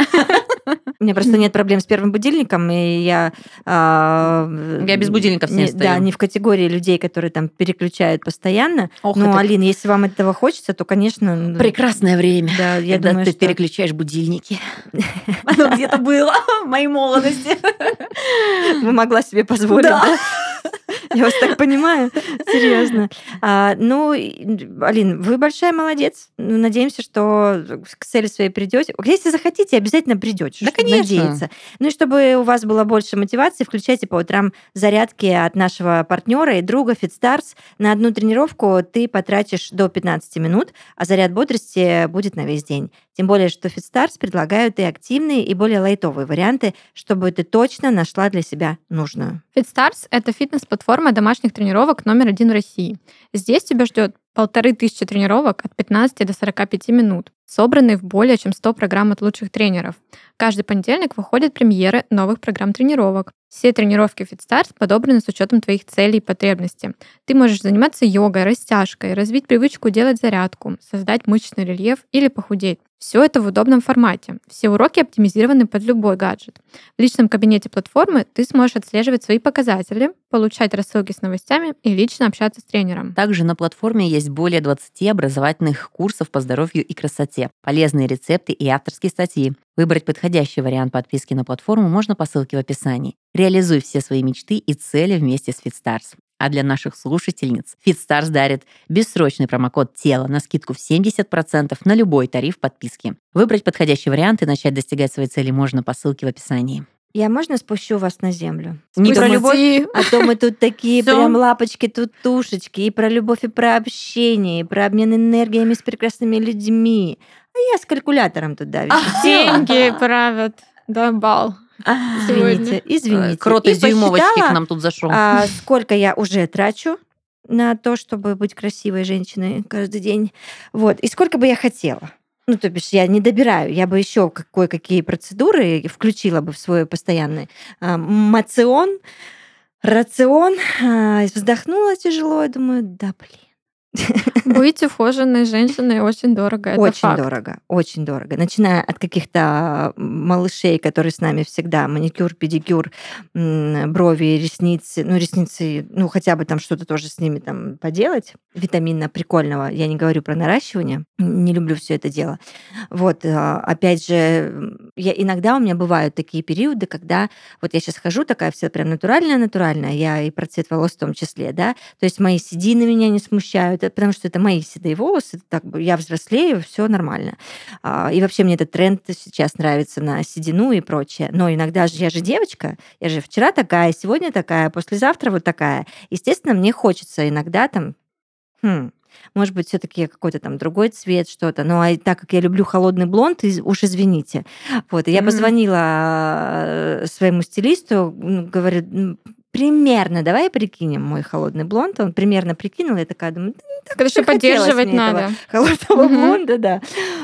[SPEAKER 1] У меня просто нет проблем с первым будильником, и я... а,
[SPEAKER 3] Я без будильника всем
[SPEAKER 1] не-
[SPEAKER 3] стою.
[SPEAKER 1] Да, не в категории людей, которые там переключают постоянно.
[SPEAKER 3] Ох,
[SPEAKER 1] Ну,
[SPEAKER 3] это
[SPEAKER 1] Алин, если вам этого хочется, то, конечно...
[SPEAKER 3] прекрасное время.
[SPEAKER 1] Да, я
[SPEAKER 3] когда
[SPEAKER 1] думаю,
[SPEAKER 3] ты
[SPEAKER 1] что...
[SPEAKER 3] переключаешь будильники. [LAUGHS] Оно где-то было в моей молодости.
[SPEAKER 1] Вы могла себе позволить,
[SPEAKER 3] Да. [LAUGHS]
[SPEAKER 1] Я вас так понимаю, серьезно. А, ну, Алин, вы большая молодец. Ну, Надеемся, что к цели своей придете. Если захотите, обязательно придете.
[SPEAKER 3] Да, конечно.
[SPEAKER 1] Надеяться. Ну и чтобы у вас было больше мотивации, включайте по утрам зарядки от нашего партнера и друга FitStars. На одну тренировку ты потратишь до 15 минут, а заряд бодрости будет на весь день. Тем более, что FitStars предлагают и активные, и более лайтовые варианты, чтобы ты точно нашла для себя нужную.
[SPEAKER 2] FitStars — это фитнес-платформа домашних тренировок номер один в России. Здесь тебя ждет полторы тысячи тренировок от 15 до 45 минут, собранные в более чем 100 программ от лучших тренеров. Каждый понедельник выходят премьеры новых программ тренировок. Все тренировки FitStars подобраны с учетом твоих целей и потребностей. Ты можешь заниматься йогой, растяжкой, развить привычку делать зарядку, создать мышечный рельеф или похудеть. Все это в удобном формате. Все уроки оптимизированы под любой гаджет. В личном кабинете платформы ты сможешь отслеживать свои показатели, получать рассылки с новостями и лично общаться с тренером.
[SPEAKER 3] Также на платформе есть более 20 образовательных курсов по здоровью и красоте, полезные рецепты и авторские статьи. Выбрать подходящий вариант подписки на платформу можно по ссылке в описании. Реализуй все свои мечты и цели вместе с FitStars. А для наших слушательниц FitStars дарит бессрочный промокод «Тело» на скидку в 70% на любой тариф подписки. Выбрать подходящий вариант и начать достигать своей цели можно по ссылке в описании.
[SPEAKER 1] Я можно спущу вас на землю?
[SPEAKER 3] Не
[SPEAKER 1] про любовь, а то мы тут такие прям лапочки, тут тушечки, и про любовь, и про общение, и про обмен энергиями с прекрасными людьми. А я с калькулятором тут давеча.
[SPEAKER 2] Деньги правят, да, бал.
[SPEAKER 1] Извините, извините.
[SPEAKER 3] Крот из дюймовочки к нам тут зашел.
[SPEAKER 1] а, сколько я уже трачу на то, чтобы быть красивой женщиной каждый день. Вот. И сколько бы я хотела. Ну, то бишь, я не добираю. Я бы еще кое-какие процедуры включила бы в свой постоянный а, мацион, рацион. А, вздохнула тяжело и думаю, да, блин.
[SPEAKER 2] Быть ухоженной женщиной очень дорого. Это
[SPEAKER 1] очень
[SPEAKER 2] факт.
[SPEAKER 1] дорого, очень дорого. Начиная от каких-то малышей, которые с нами всегда, маникюр, педикюр, брови, ресницы, ну, ресницы, ну, хотя бы там что-то тоже с ними там поделать, витаминно прикольного. Я не говорю про наращивание, не люблю все это дело. Вот, а, опять же, я, иногда у меня бывают такие периоды, когда вот я сейчас хожу такая вся прям натуральная-натуральная, я и про цвет волос в том числе, да, то есть мои седины меня не смущают, это потому что это мои седые волосы, так я взрослею, все нормально. А, И вообще мне этот тренд сейчас нравится на седину и прочее. Но иногда же я же девочка, я же вчера такая, сегодня такая, послезавтра вот такая. Естественно, мне хочется иногда там, хм, может быть, все-таки какой-то там другой цвет, что-то. Ну, а так как я люблю холодный блонд, уж извините. Вот, и я
[SPEAKER 3] Мгм.
[SPEAKER 1] позвонила э, своему стилисту, говорю, «Ну, примерно, давай прикинем мой холодный блонд. Он примерно прикинул, я такая думаю, «Да не так хотелось
[SPEAKER 2] поддерживать надо.
[SPEAKER 1] Холодного
[SPEAKER 2] Мгм.
[SPEAKER 1] блонда, да.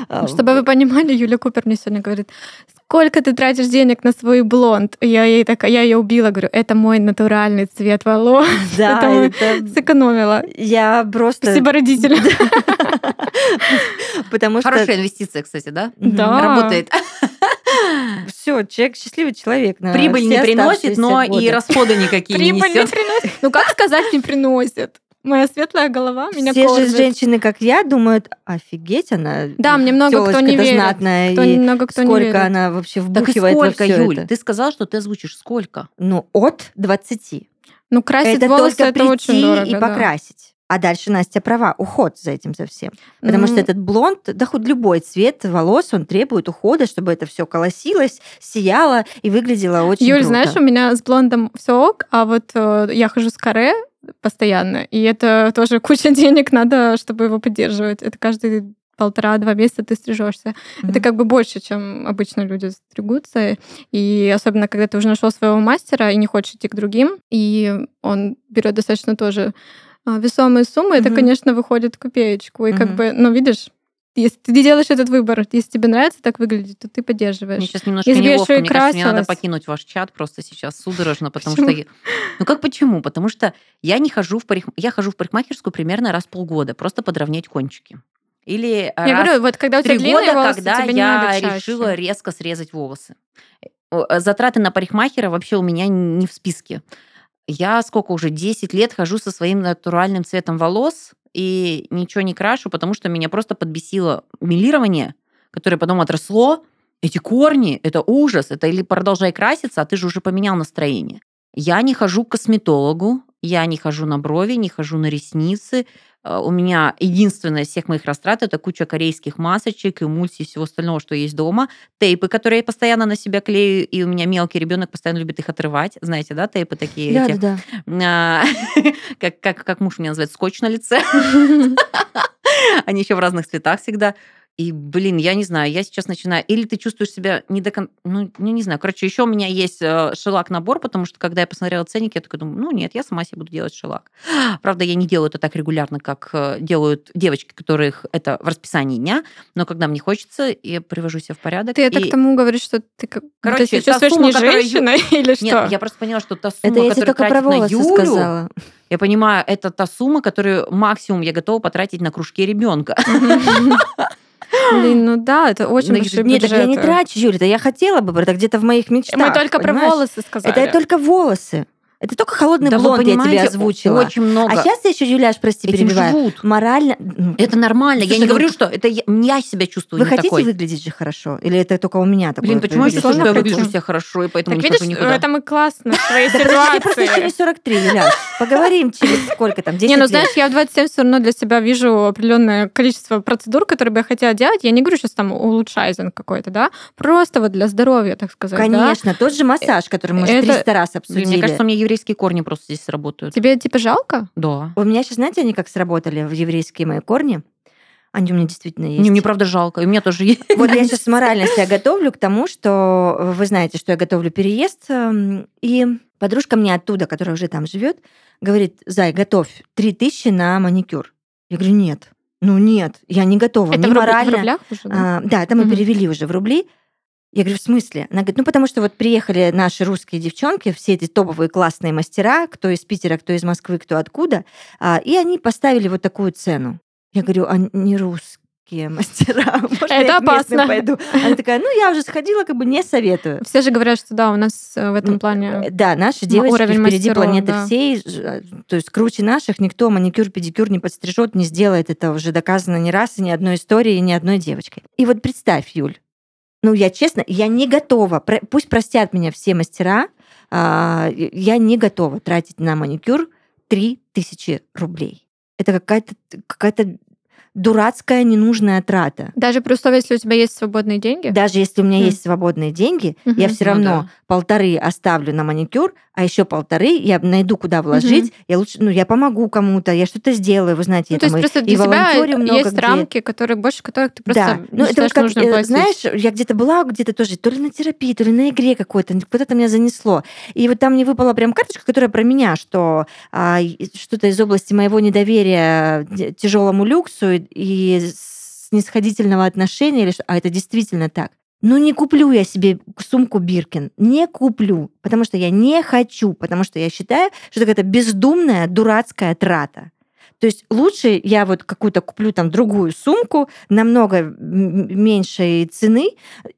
[SPEAKER 1] А,
[SPEAKER 2] Чтобы вы понимали, Юля Купер мне сегодня говорит, сколько ты тратишь денег на свой блонд? Я ей такая, я ее убила, говорю, это мой натуральный цвет волос.
[SPEAKER 1] Да, [LAUGHS]
[SPEAKER 2] Это мы
[SPEAKER 1] это-
[SPEAKER 2] Сэкономила.
[SPEAKER 1] я просто...
[SPEAKER 2] Спасибо родителям. [LAUGHS]
[SPEAKER 1] Потому что...
[SPEAKER 3] Хорошая инвестиция, кстати, да?
[SPEAKER 2] Да.
[SPEAKER 3] Работает. [LAUGHS]
[SPEAKER 1] Все, человек счастливый человек. на
[SPEAKER 3] Прибыль не приносит, но
[SPEAKER 1] оставшиеся
[SPEAKER 3] и
[SPEAKER 1] годы.
[SPEAKER 3] расходы никакие не
[SPEAKER 2] Прибыль не
[SPEAKER 3] несет.
[SPEAKER 2] приносит. Ну как сказать не приносит? Моя светлая голова меня
[SPEAKER 1] Все же
[SPEAKER 2] кормит.
[SPEAKER 1] женщины, как я, думают, офигеть, она
[SPEAKER 2] Да, мне много кто не верит.
[SPEAKER 1] знатная,
[SPEAKER 2] Кто-
[SPEAKER 1] и
[SPEAKER 2] много кто не
[SPEAKER 1] сколько
[SPEAKER 2] верит.
[SPEAKER 1] она вообще
[SPEAKER 3] Так и
[SPEAKER 1] вбухивает во
[SPEAKER 3] сколько,
[SPEAKER 1] всё
[SPEAKER 3] Юль?
[SPEAKER 1] это.
[SPEAKER 3] Ты сказала, что ты озвучишь сколько?
[SPEAKER 1] Ну, от 20.
[SPEAKER 2] Ну красить
[SPEAKER 1] это
[SPEAKER 2] волосы
[SPEAKER 1] только
[SPEAKER 2] это очень
[SPEAKER 1] прийти
[SPEAKER 2] дорого.
[SPEAKER 1] и
[SPEAKER 2] да.
[SPEAKER 1] покрасить. А дальше Настя права, уход за этим совсем. Потому
[SPEAKER 2] Ну,
[SPEAKER 1] что этот блонд, да хоть любой цвет волос, он требует ухода, чтобы это все колосилось, сияло и выглядело очень
[SPEAKER 2] Юль,
[SPEAKER 1] круто.
[SPEAKER 2] знаешь, у меня с блондом все ок, а вот э, я хожу с каре постоянно, и это тоже куча [LAUGHS] денег надо, чтобы его поддерживать. Это каждые полтора-два месяца ты стрижешься. Это
[SPEAKER 1] Мгм.
[SPEAKER 2] как бы больше, чем обычно люди стригутся. И особенно, когда ты уже нашел своего мастера и не хочешь идти к другим, и он берет достаточно тоже а, весомые суммы, это,
[SPEAKER 1] Мгм.
[SPEAKER 2] конечно, выходит в копеечку. И как
[SPEAKER 1] Мгм.
[SPEAKER 2] бы, ну, видишь, если ты делаешь этот выбор, если тебе нравится так выглядеть, то ты поддерживаешь.
[SPEAKER 3] Мне сейчас немножко
[SPEAKER 2] Если
[SPEAKER 3] неловко. Мне кажется, мне надо покинуть ваш чат просто сейчас судорожно, потому
[SPEAKER 2] Почему?
[SPEAKER 3] что... Ну как почему? Потому что я не хожу в парик... Я хожу в парикмахерскую примерно раз в полгода, просто подровнять кончики. Или
[SPEAKER 2] Я
[SPEAKER 3] раз
[SPEAKER 2] говорю, вот когда у тебя
[SPEAKER 3] три года,
[SPEAKER 2] волосы,
[SPEAKER 3] когда я решила резко срезать волосы. Э, Затраты на парикмахера вообще у меня не в списке. Я сколько уже, 10 лет хожу со своим натуральным цветом волос и ничего не крашу, потому что меня просто подбесило милирование, которое потом отросло. Эти корни, это ужас. Это или продолжай краситься, а ты же уже поменял настроение. Я не хожу к косметологу, я не хожу на брови, не хожу на ресницы. Э, У меня единственное из всех моих растрат это куча корейских масочек, эмульсий и всего остального, что есть дома. Тейпы, которые я постоянно на себя клею, и у меня мелкий ребенок постоянно любит их отрывать. Знаете, да, тейпы такие?
[SPEAKER 1] Да,
[SPEAKER 3] эти?
[SPEAKER 1] да, да. [LAUGHS]
[SPEAKER 3] Как, как, как муж меня называет, скотч на лице. [LAUGHS] Они еще в разных цветах всегда. И, блин, я не знаю, я сейчас начинаю... Или ты чувствуешь себя не до конца... Ну, не, не знаю. Короче, еще у меня есть э, шелак-набор, потому что, когда я посмотрела ценники, я такая думаю, ну, нет, я сама себе буду делать шелак. Правда, я не делаю это так регулярно, как э, делают девочки, которых это в расписании дня, но когда мне хочется, я привожу себя в порядок.
[SPEAKER 2] Ты это
[SPEAKER 3] и-
[SPEAKER 2] к тому говоришь, что ты как
[SPEAKER 3] Короче,
[SPEAKER 2] ты чувствуешь
[SPEAKER 3] сумма,
[SPEAKER 2] не
[SPEAKER 3] Ю-
[SPEAKER 2] женщиной [LAUGHS] или что?
[SPEAKER 3] Нет, я просто поняла, что та сумма,
[SPEAKER 1] Это я
[SPEAKER 3] которую тратит на Юлю,
[SPEAKER 1] сказала.
[SPEAKER 3] я понимаю, это та сумма, которую максимум я готова потратить на кружки ребенка. [LAUGHS]
[SPEAKER 2] Блин, [GASPS] ну да, это очень
[SPEAKER 3] Ну,
[SPEAKER 2] большие
[SPEAKER 1] Нет, так я не
[SPEAKER 2] бюджеты.
[SPEAKER 1] трачу, Юля, это я хотела бы, это где-то в моих мечтах.
[SPEAKER 2] Мы только про
[SPEAKER 1] понимаешь?
[SPEAKER 2] волосы сказали.
[SPEAKER 1] Это только волосы. Это только холодный
[SPEAKER 3] Да
[SPEAKER 1] блонд я тебе озвучила.
[SPEAKER 3] Очень много.
[SPEAKER 1] А сейчас еще, Юляш, прости,
[SPEAKER 3] этим
[SPEAKER 1] перебиваю.
[SPEAKER 3] живут.
[SPEAKER 1] Морально... ну,
[SPEAKER 3] Это нормально. Я
[SPEAKER 1] Слушай,
[SPEAKER 3] не
[SPEAKER 1] ну,
[SPEAKER 3] говорю, что это я, я себя чувствую
[SPEAKER 1] Вы
[SPEAKER 3] не
[SPEAKER 1] хотите
[SPEAKER 3] такой.
[SPEAKER 1] выглядеть же хорошо? Или это только у меня такое?
[SPEAKER 3] Блин, почему я чувствую, что я выгляжу
[SPEAKER 2] хотим.
[SPEAKER 3] себя хорошо, и поэтому
[SPEAKER 2] Так
[SPEAKER 3] не
[SPEAKER 2] видишь,
[SPEAKER 3] хожу никуда?
[SPEAKER 2] это мы классно в твоей [LAUGHS]
[SPEAKER 1] Да подожди, мне просто еще
[SPEAKER 2] ситуации.
[SPEAKER 1] не 43, Юляш. Поговорим через сколько там, 10
[SPEAKER 2] Не, ну знаешь, я в 27 все равно для себя вижу определенное количество процедур, которые бы я хотела делать. Я не говорю сейчас там улучшайзинг какой-то, да, просто вот для здоровья, так сказать.
[SPEAKER 1] Конечно, тот же массаж, который мы уже
[SPEAKER 2] Это-
[SPEAKER 1] 300 раз обсудили.
[SPEAKER 3] Мне кажется, у меня еврейские корни просто здесь сработают.
[SPEAKER 2] Тебе типа жалко?
[SPEAKER 3] Да.
[SPEAKER 1] У меня сейчас, знаете, они как сработали в еврейские мои корни? Они у меня действительно есть.
[SPEAKER 3] Не, мне правда жалко. И у меня тоже есть.
[SPEAKER 1] Вот я сейчас морально себя готовлю к тому, что вы знаете, что я готовлю переезд, эм, и подружка мне оттуда, которая уже там живет, говорит, Зай, готовь 3000 на маникюр. Я говорю, нет, ну нет, я не готова.
[SPEAKER 2] Это
[SPEAKER 1] Мне
[SPEAKER 2] в, руб- в рублях уже, да?
[SPEAKER 1] А, да, это мы
[SPEAKER 2] Мгм.
[SPEAKER 1] перевели уже в рубли. Я говорю, в смысле? Она говорит, ну потому что вот приехали наши русские девчонки, все эти топовые классные мастера, кто из Питера, кто из Москвы, кто откуда, а, и они поставили вот такую цену. Я говорю, а не русские мастера, [LAUGHS] можно
[SPEAKER 2] Это
[SPEAKER 1] я
[SPEAKER 2] опасно.
[SPEAKER 1] пойду? Она такая, ну я уже сходила, как бы не советую.
[SPEAKER 2] Все же говорят, что да, у нас э, в этом плане...
[SPEAKER 1] Э, Да, наши девочки
[SPEAKER 2] уровень
[SPEAKER 1] впереди
[SPEAKER 2] мастеров,
[SPEAKER 1] планеты
[SPEAKER 2] да.
[SPEAKER 1] всей, э, то есть круче наших никто маникюр, педикюр не подстрижет, не сделает. Это уже доказано не раз, и ни одной историей, и ни одной девочкой. И вот представь, Юль, ну я честно, я не готова, про- пусть простят меня все мастера, а, я не готова тратить на маникюр 3000 рублей. Это какая-то какая-то дурацкая ненужная трата.
[SPEAKER 2] Даже при условии, если у тебя есть свободные деньги.
[SPEAKER 1] Даже если у меня
[SPEAKER 2] Мгм.
[SPEAKER 1] есть свободные деньги, я
[SPEAKER 2] Мгм.
[SPEAKER 1] все
[SPEAKER 3] Ну
[SPEAKER 1] равно
[SPEAKER 3] да.
[SPEAKER 1] полторы оставлю на маникюр, а еще полторы я найду, куда вложить. Я лучше, ну, я помогу кому-то, я что-то сделаю, вы знаете,
[SPEAKER 2] Ну,
[SPEAKER 1] я
[SPEAKER 2] то есть
[SPEAKER 1] там и-
[SPEAKER 2] просто
[SPEAKER 1] и
[SPEAKER 2] для тебя
[SPEAKER 1] много
[SPEAKER 2] есть
[SPEAKER 1] где.
[SPEAKER 2] рамки, которые больше которых ты просто
[SPEAKER 1] Да, ну это вот как,
[SPEAKER 2] нужным
[SPEAKER 1] э,
[SPEAKER 2] платить.
[SPEAKER 1] знаешь, я где-то была, где-то тоже, то ли на терапии, то ли на игре какой-то, куда-то меня занесло. И вот там мне выпала прям карточка, которая про меня, что а, что-то из области моего недоверия т- тяжелому люксу и, и снисходительного отношения, или что- а это действительно так. Ну, не куплю я себе сумку Биркин. Не куплю, потому что я не хочу, потому что я считаю, что это бездумная, дурацкая трата. То есть лучше я вот какую-то куплю там другую сумку намного меньшей цены,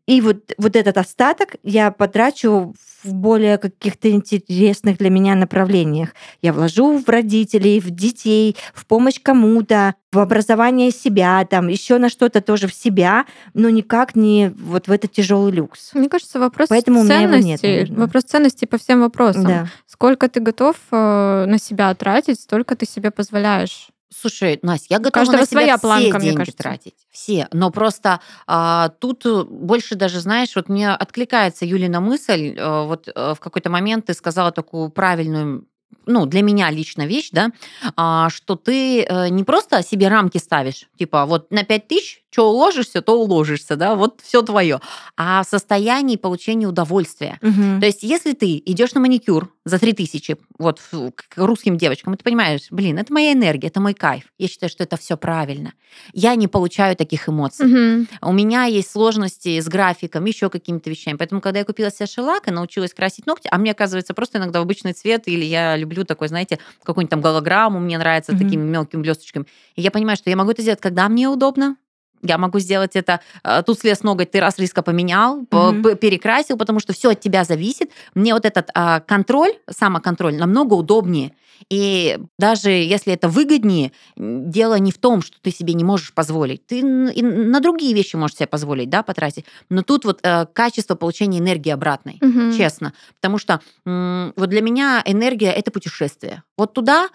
[SPEAKER 1] и вот, вот этот остаток я потрачу в более каких-то интересных для меня направлениях. Я вложу в родителей, в детей, в помощь кому-то, в образование себя, там еще на что-то тоже в себя, но никак не вот в этот тяжелый люкс.
[SPEAKER 2] Мне кажется, вопрос
[SPEAKER 1] Поэтому
[SPEAKER 2] ценности,
[SPEAKER 1] у меня его нет, наверное.
[SPEAKER 2] вопрос ценности по всем вопросам.
[SPEAKER 1] Да.
[SPEAKER 2] Сколько ты готов э, на себя тратить, столько ты себе позволяешь.
[SPEAKER 3] Слушай, Настя, я готова
[SPEAKER 2] каждого
[SPEAKER 3] на себя
[SPEAKER 2] своя
[SPEAKER 3] все
[SPEAKER 2] планка, мне
[SPEAKER 3] деньги
[SPEAKER 2] кажется.
[SPEAKER 3] тратить. Все. Но просто а, тут больше даже, знаешь, вот мне откликается Юлина мысль. э, вот э, в какой-то момент ты сказала такую правильную ну, для меня лично вещь, да, а, что ты э, не просто себе рамки ставишь, типа, вот на 5 тысяч, что уложишься, то уложишься, да, вот все твое, а в состоянии получения удовольствия.
[SPEAKER 1] Мгм.
[SPEAKER 3] То есть, если ты идешь на маникюр за 3000, вот в- к русским девочкам, ты понимаешь, блин, это моя энергия, это мой кайф. Я считаю, что это все правильно. Я не получаю таких эмоций.
[SPEAKER 2] Мгм.
[SPEAKER 3] У меня есть сложности с графиком, еще какими-то вещами. Поэтому, когда я купила себе шелак и научилась красить ногти, а мне, оказывается, просто иногда обычный цвет, или я люблю такой, знаете, какую-нибудь там голограмму, мне нравится
[SPEAKER 1] Мгм.
[SPEAKER 3] такими мелкими блесточками. И я понимаю, что я могу это сделать, когда мне удобно, я могу сделать это, э, тут слез ноготь, ты раз резко поменял, п- перекрасил, потому что все от тебя зависит. Мне вот этот а, контроль, самоконтроль намного удобнее. И даже если это выгоднее, дело не в том, что ты себе не можешь позволить. Ты на другие вещи можешь себе позволить, да, потратить. Но тут вот э, качество получения энергии обратной
[SPEAKER 2] Мгм.
[SPEAKER 3] честно. Потому что м, вот для меня энергия это путешествие. Вот туда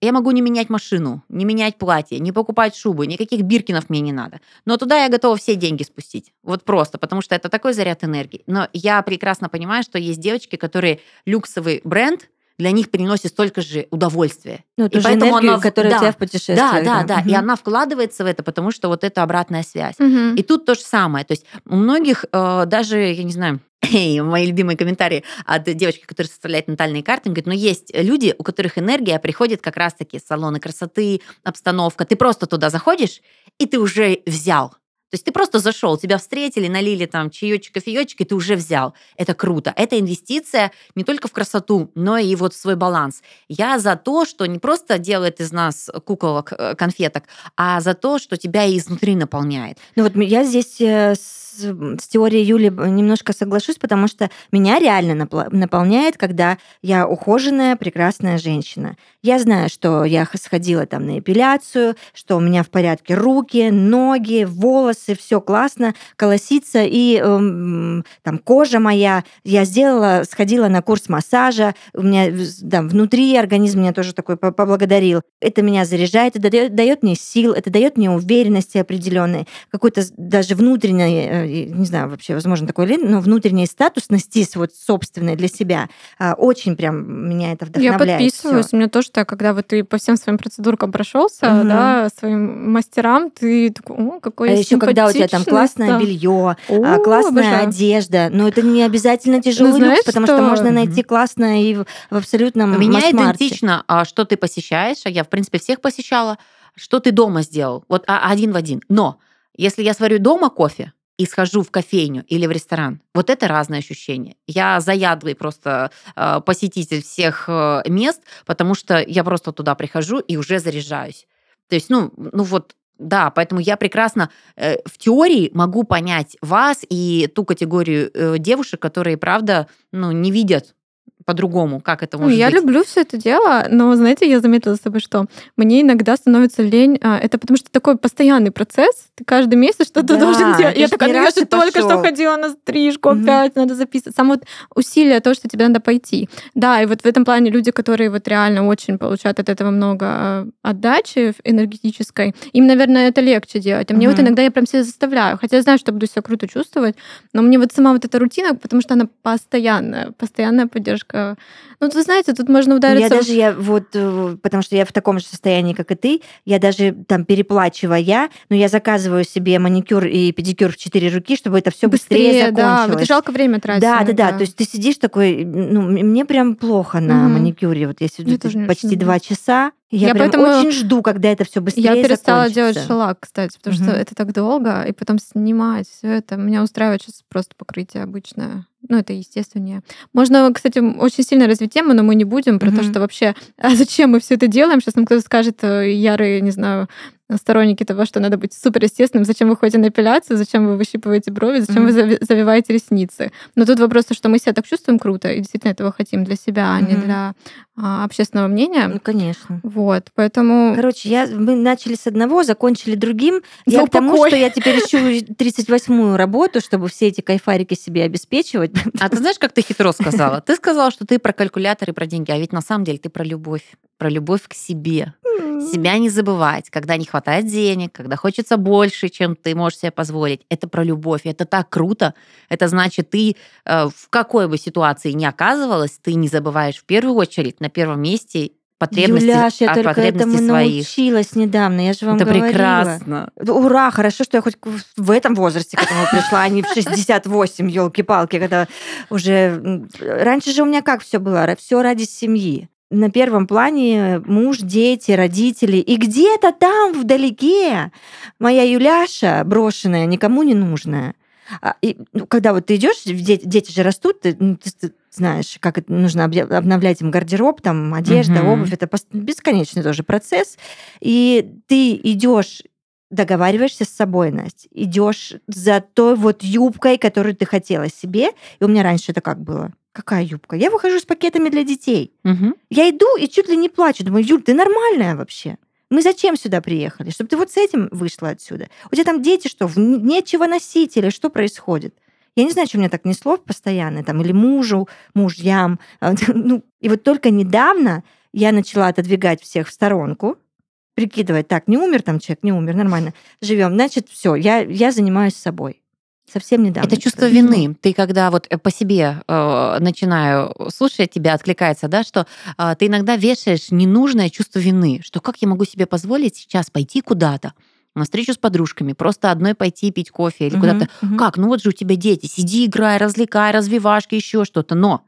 [SPEAKER 3] я могу не менять машину, не менять платье, не покупать шубы, никаких биркинов мне не надо. Но туда я готова все деньги спустить. Вот просто, потому что это такой заряд энергии. Но я прекрасно понимаю, что есть девочки, которые люксовый бренд для них приносит столько же удовольствия.
[SPEAKER 1] Ну,
[SPEAKER 3] И поэтому
[SPEAKER 1] энергию,
[SPEAKER 3] она
[SPEAKER 1] которая
[SPEAKER 3] да,
[SPEAKER 1] у тебя в путешествии.
[SPEAKER 3] Да, да, да. И
[SPEAKER 1] Мгм.
[SPEAKER 3] она вкладывается в это, потому что вот это обратная связь.
[SPEAKER 2] Мгм.
[SPEAKER 3] И тут то же самое. То есть у многих э, даже, я не знаю, мои любимые комментарии от девочки, которая составляет натальные карты, говорит, но есть люди, у которых энергия приходит как раз-таки салоны красоты, обстановка. Ты просто туда заходишь, и ты уже взял. То есть ты просто зашел, тебя встретили, налили там чаечек, кофеечек, и ты уже взял. Это круто. Это инвестиция не только в красоту, но и вот в свой баланс. Я за то, что не просто делает из нас куколок, э, конфеток, а за то, что тебя и изнутри наполняет.
[SPEAKER 1] Ну вот я здесь э, с, с теорией Юли немножко соглашусь, потому что меня реально наполняет, когда я ухоженная, прекрасная женщина. Я знаю, что я сходила там на эпиляцию, что у меня в порядке руки, ноги, волосы, все классно, колосится, и эм, там кожа моя. Я сделала, сходила на курс массажа, у меня там, внутри организм меня тоже такой по- поблагодарил. Это меня заряжает, это дает, дает мне сил, это дает мне уверенности определенной, какой-то даже внутренней, э, не знаю вообще, возможно, такой ли, но внутренней статусности вот собственной для себя. А, Очень прям меня это
[SPEAKER 2] Я
[SPEAKER 1] вдохновляет.
[SPEAKER 2] подписываюсь.
[SPEAKER 1] всё.
[SPEAKER 2] У меня тоже так, когда вот ты по всем своим процедуркам прошелся,
[SPEAKER 1] Мгм.
[SPEAKER 2] да, своим мастерам, ты такой, о, какой
[SPEAKER 1] А
[SPEAKER 2] я
[SPEAKER 1] еще когда у тебя там классное
[SPEAKER 2] стал».
[SPEAKER 1] белье,
[SPEAKER 2] О,
[SPEAKER 1] а, классная
[SPEAKER 2] обожаю.
[SPEAKER 1] одежда, но это не обязательно тяжелый
[SPEAKER 2] Ну, знаешь
[SPEAKER 1] люкс, потому что
[SPEAKER 2] что?
[SPEAKER 1] можно найти классное и в, абсолютном
[SPEAKER 3] У меня идентично, а, что ты посещаешь, а я, в принципе, всех посещала, что ты дома сделал, вот а, один в один. Но если я сварю дома кофе и схожу в кофейню или в ресторан, вот это разное ощущение. Я заядлый просто э, посетитель всех э, мест, потому что я просто туда прихожу и уже заряжаюсь. То есть, ну, ну вот, да, поэтому я прекрасно э, в теории могу понять вас и ту категорию э, девушек, которые, правда, ну, не видят по-другому, как это
[SPEAKER 2] Ну,
[SPEAKER 3] может
[SPEAKER 2] я
[SPEAKER 3] быть.
[SPEAKER 2] люблю все это дело, но, знаете, я заметила за собой, что мне иногда становится лень. а, Это потому что такой постоянный процесс. Ты каждый месяц что-то
[SPEAKER 1] Да,
[SPEAKER 2] должен делать. Я такая, ну я же только что
[SPEAKER 1] пошёл.
[SPEAKER 2] ходила на стрижку,
[SPEAKER 1] Мгм.
[SPEAKER 2] опять надо записывать. Само вот усилие, то, что тебе надо пойти. Да, и вот в этом плане люди, которые вот реально очень получают от этого много а, отдачи энергетической, им, наверное, это легче делать. А мне вот
[SPEAKER 1] Мгм.
[SPEAKER 2] иногда я прям себя заставляю. Хотя я знаю, что буду себя круто чувствовать, но мне вот сама вот эта рутина, потому что она постоянная, постоянная поддержка. Ну, вы знаете, тут можно удариться...
[SPEAKER 1] Я даже, я вот, э, потому что я в таком же состоянии, как и ты, я даже там переплачивая, но я заказываю себе маникюр и педикюр в четыре руки, чтобы это все быстрее,
[SPEAKER 2] да,
[SPEAKER 1] закончилось.
[SPEAKER 2] вот жалко время тратить.
[SPEAKER 1] Да, да, да. То есть ты сидишь такой, ну, мне прям плохо на
[SPEAKER 2] Мгм.
[SPEAKER 1] маникюре. Вот я сижу почти два часа, Я,
[SPEAKER 2] Я поэтому-
[SPEAKER 1] очень жду, когда это все быстрее
[SPEAKER 2] Я перестала делать
[SPEAKER 1] закончится.
[SPEAKER 2] шелак, кстати, потому
[SPEAKER 1] Мгм.
[SPEAKER 2] что это так долго, и потом снимать все это. Меня устраивает сейчас просто покрытие обычное. Ну, это естественнее. Можно, кстати, очень сильно развить тему, но мы не будем про то,
[SPEAKER 1] Мгм.
[SPEAKER 2] что вообще, а зачем мы все это делаем? Сейчас нам кто-то скажет, э, ярые, не знаю, сторонники того, что надо быть супер естественным. Зачем вы ходите на эпиляцию? Зачем вы выщипываете брови? Зачем вы зави- завиваете ресницы? Но тут вопрос, то, что мы себя так чувствуем круто, и действительно этого хотим для себя, а не
[SPEAKER 1] Мгм.
[SPEAKER 2] для а, общественного мнения.
[SPEAKER 1] Ну, конечно.
[SPEAKER 2] Вот, поэтому...
[SPEAKER 1] Короче, я, мы начали с одного, закончили другим.
[SPEAKER 2] За
[SPEAKER 1] Я к тому,
[SPEAKER 2] упокой.
[SPEAKER 1] что я теперь ищу 38-ю работу, чтобы все эти кайфарики себе обеспечивать.
[SPEAKER 3] А ты знаешь, как ты хитро сказала? Ты сказала, что ты про калькулятор и про деньги, а ведь на самом деле ты про любовь, про любовь к себе. Себя не забывать, когда не хватает денег, когда хочется больше, чем ты можешь себе позволить. Это про любовь. Это так круто. Это значит, ты э, в какой бы ситуации ни оказывалась, ты не забываешь в первую очередь на первом месте потребности,
[SPEAKER 1] Юляш, я только этому
[SPEAKER 3] своих.
[SPEAKER 1] научилась недавно, я же вам
[SPEAKER 3] Это
[SPEAKER 1] говорила.
[SPEAKER 3] прекрасно.
[SPEAKER 1] Ура, хорошо, что я хоть в этом возрасте к этому пришла, а не в 68, елки-палки, когда уже... Раньше же у меня как все было? Все ради семьи. На первом плане муж, дети, родители. И где-то там вдалеке моя Юляша брошенная, никому не нужная. А, И, ну, когда вот ты идешь, дети, дети же растут, ты, ну, ты- ты знаешь, как это нужно обновлять им гардероб, там одежда,
[SPEAKER 3] Мгм.
[SPEAKER 1] обувь, это бесконечный тоже процесс. И ты идешь договариваешься с собой, Настя, идешь за той вот юбкой, которую ты хотела себе. И у меня раньше это как было? Какая юбка? Я выхожу с пакетами для детей.
[SPEAKER 3] Мгм.
[SPEAKER 1] Я иду и чуть ли не плачу. Думаю, Юль, ты нормальная вообще? Мы зачем сюда приехали? Чтобы ты вот с этим вышла отсюда. У тебя там дети что, нечего носить или что происходит? Я не знаю, что меня так несло постоянно, там, или мужу, мужьям. [LAUGHS] Ну, и вот только недавно я начала отодвигать всех в сторонку, прикидывать, так, не умер там человек, не умер, нормально, живем. Значит, все, я, я занимаюсь собой. Совсем недавно.
[SPEAKER 3] Это чувство
[SPEAKER 1] произошло.
[SPEAKER 3] вины. Ты когда вот э, по себе э, начинаю слушать тебя, откликается, да, что э, ты иногда вешаешь ненужное чувство вины, что как я могу себе позволить сейчас пойти куда-то, на встречу с подружками, просто одной пойти пить кофе или
[SPEAKER 1] Мгм,
[SPEAKER 3] куда-то.
[SPEAKER 1] мгм.
[SPEAKER 3] Как? Ну вот же у тебя дети, сиди, играй, развлекай, развивашки, еще что-то. Но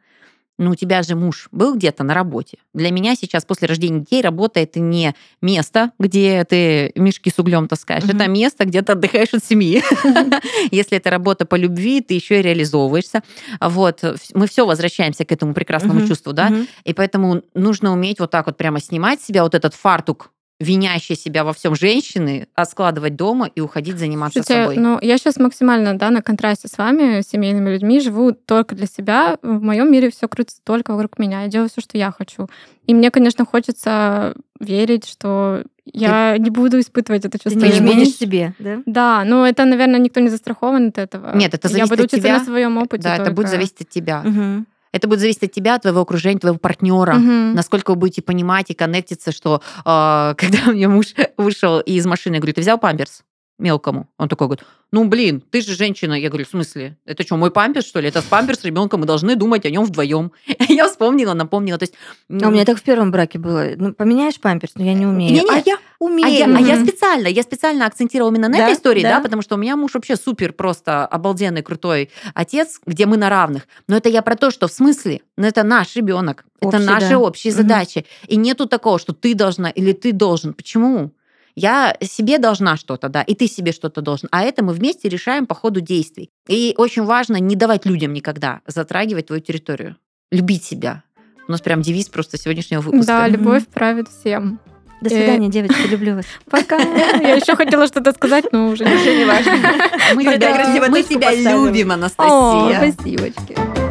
[SPEAKER 3] ну, у тебя же муж был где-то на работе. Для меня сейчас после рождения детей работа это не место, где ты мешки с углем таскаешь,
[SPEAKER 1] Мгм.
[SPEAKER 3] это место, где ты отдыхаешь от семьи. [LAUGHS] Если это работа по любви, ты еще и реализовываешься. Вот, мы все возвращаемся к этому прекрасному
[SPEAKER 1] Мгм,
[SPEAKER 3] чувству, да,
[SPEAKER 1] мгм.
[SPEAKER 3] и поэтому нужно уметь вот так вот прямо снимать себя вот этот фартук винящей себя во всем женщины, а складывать дома и уходить заниматься
[SPEAKER 2] Слушайте,
[SPEAKER 3] собой.
[SPEAKER 2] ну, я сейчас максимально да, на контрасте с вами, с семейными людьми, живу только для себя. В моем мире все крутится только вокруг меня. Я делаю все, что я хочу. И мне, конечно, хочется верить, что я не буду испытывать это чувство
[SPEAKER 1] не
[SPEAKER 3] Ты
[SPEAKER 2] вины.
[SPEAKER 1] изменишь себе, да?
[SPEAKER 2] Да, но это, наверное, никто не застрахован от этого.
[SPEAKER 3] Нет, это
[SPEAKER 2] Я
[SPEAKER 3] зависит
[SPEAKER 2] буду
[SPEAKER 3] от
[SPEAKER 2] учиться
[SPEAKER 3] тебя.
[SPEAKER 2] на своем опыте.
[SPEAKER 3] да, это будет
[SPEAKER 2] только.
[SPEAKER 3] зависеть от тебя.
[SPEAKER 1] Мгм.
[SPEAKER 3] Это будет зависеть от тебя, от твоего окружения, твоего партнера.
[SPEAKER 2] Мгм.
[SPEAKER 3] Насколько вы будете понимать и коннектиться, что э, [LAUGHS] когда у меня муж вышел из машины, я говорю, ты взял памперс мелкому? Он такой говорит, ну блин, ты же женщина. Я говорю, в смысле? Это что, мой памперс, что ли? Это памперс ребенка, мы должны думать о нем вдвоем. [LAUGHS] Я вспомнила, напомнила. То есть,
[SPEAKER 1] А у меня так в первом браке было. Ну, поменяешь памперс, но я не умею.
[SPEAKER 3] Не-не.
[SPEAKER 1] А я
[SPEAKER 3] А
[SPEAKER 1] умею.
[SPEAKER 3] я, а я специально, я специально акцентировала именно на
[SPEAKER 1] Да,
[SPEAKER 3] этой истории, да?
[SPEAKER 1] да.
[SPEAKER 3] потому что у меня муж вообще супер просто обалденный, крутой отец, где мы на равных. Но это я про то, что в смысле, ну это наш ребенок, это наши
[SPEAKER 1] да.
[SPEAKER 3] общие
[SPEAKER 1] Мгм.
[SPEAKER 3] задачи. И нету такого, что ты должна или ты должен. Почему? Я себе должна что-то, да, и ты себе что-то должен. А это мы вместе решаем по ходу действий. И очень важно не давать людям никогда затрагивать твою территорию. Любить себя. У нас прям девиз просто сегодняшнего выпуска.
[SPEAKER 2] Да, любовь правит всем.
[SPEAKER 1] До свидания, девочки, люблю вас. [LAUGHS]
[SPEAKER 2] Пока. Я еще хотела что-то сказать, но уже
[SPEAKER 1] Уже не важно.
[SPEAKER 3] Мы тебя, любим,
[SPEAKER 2] О,
[SPEAKER 3] Анастасия.
[SPEAKER 2] спасибочки.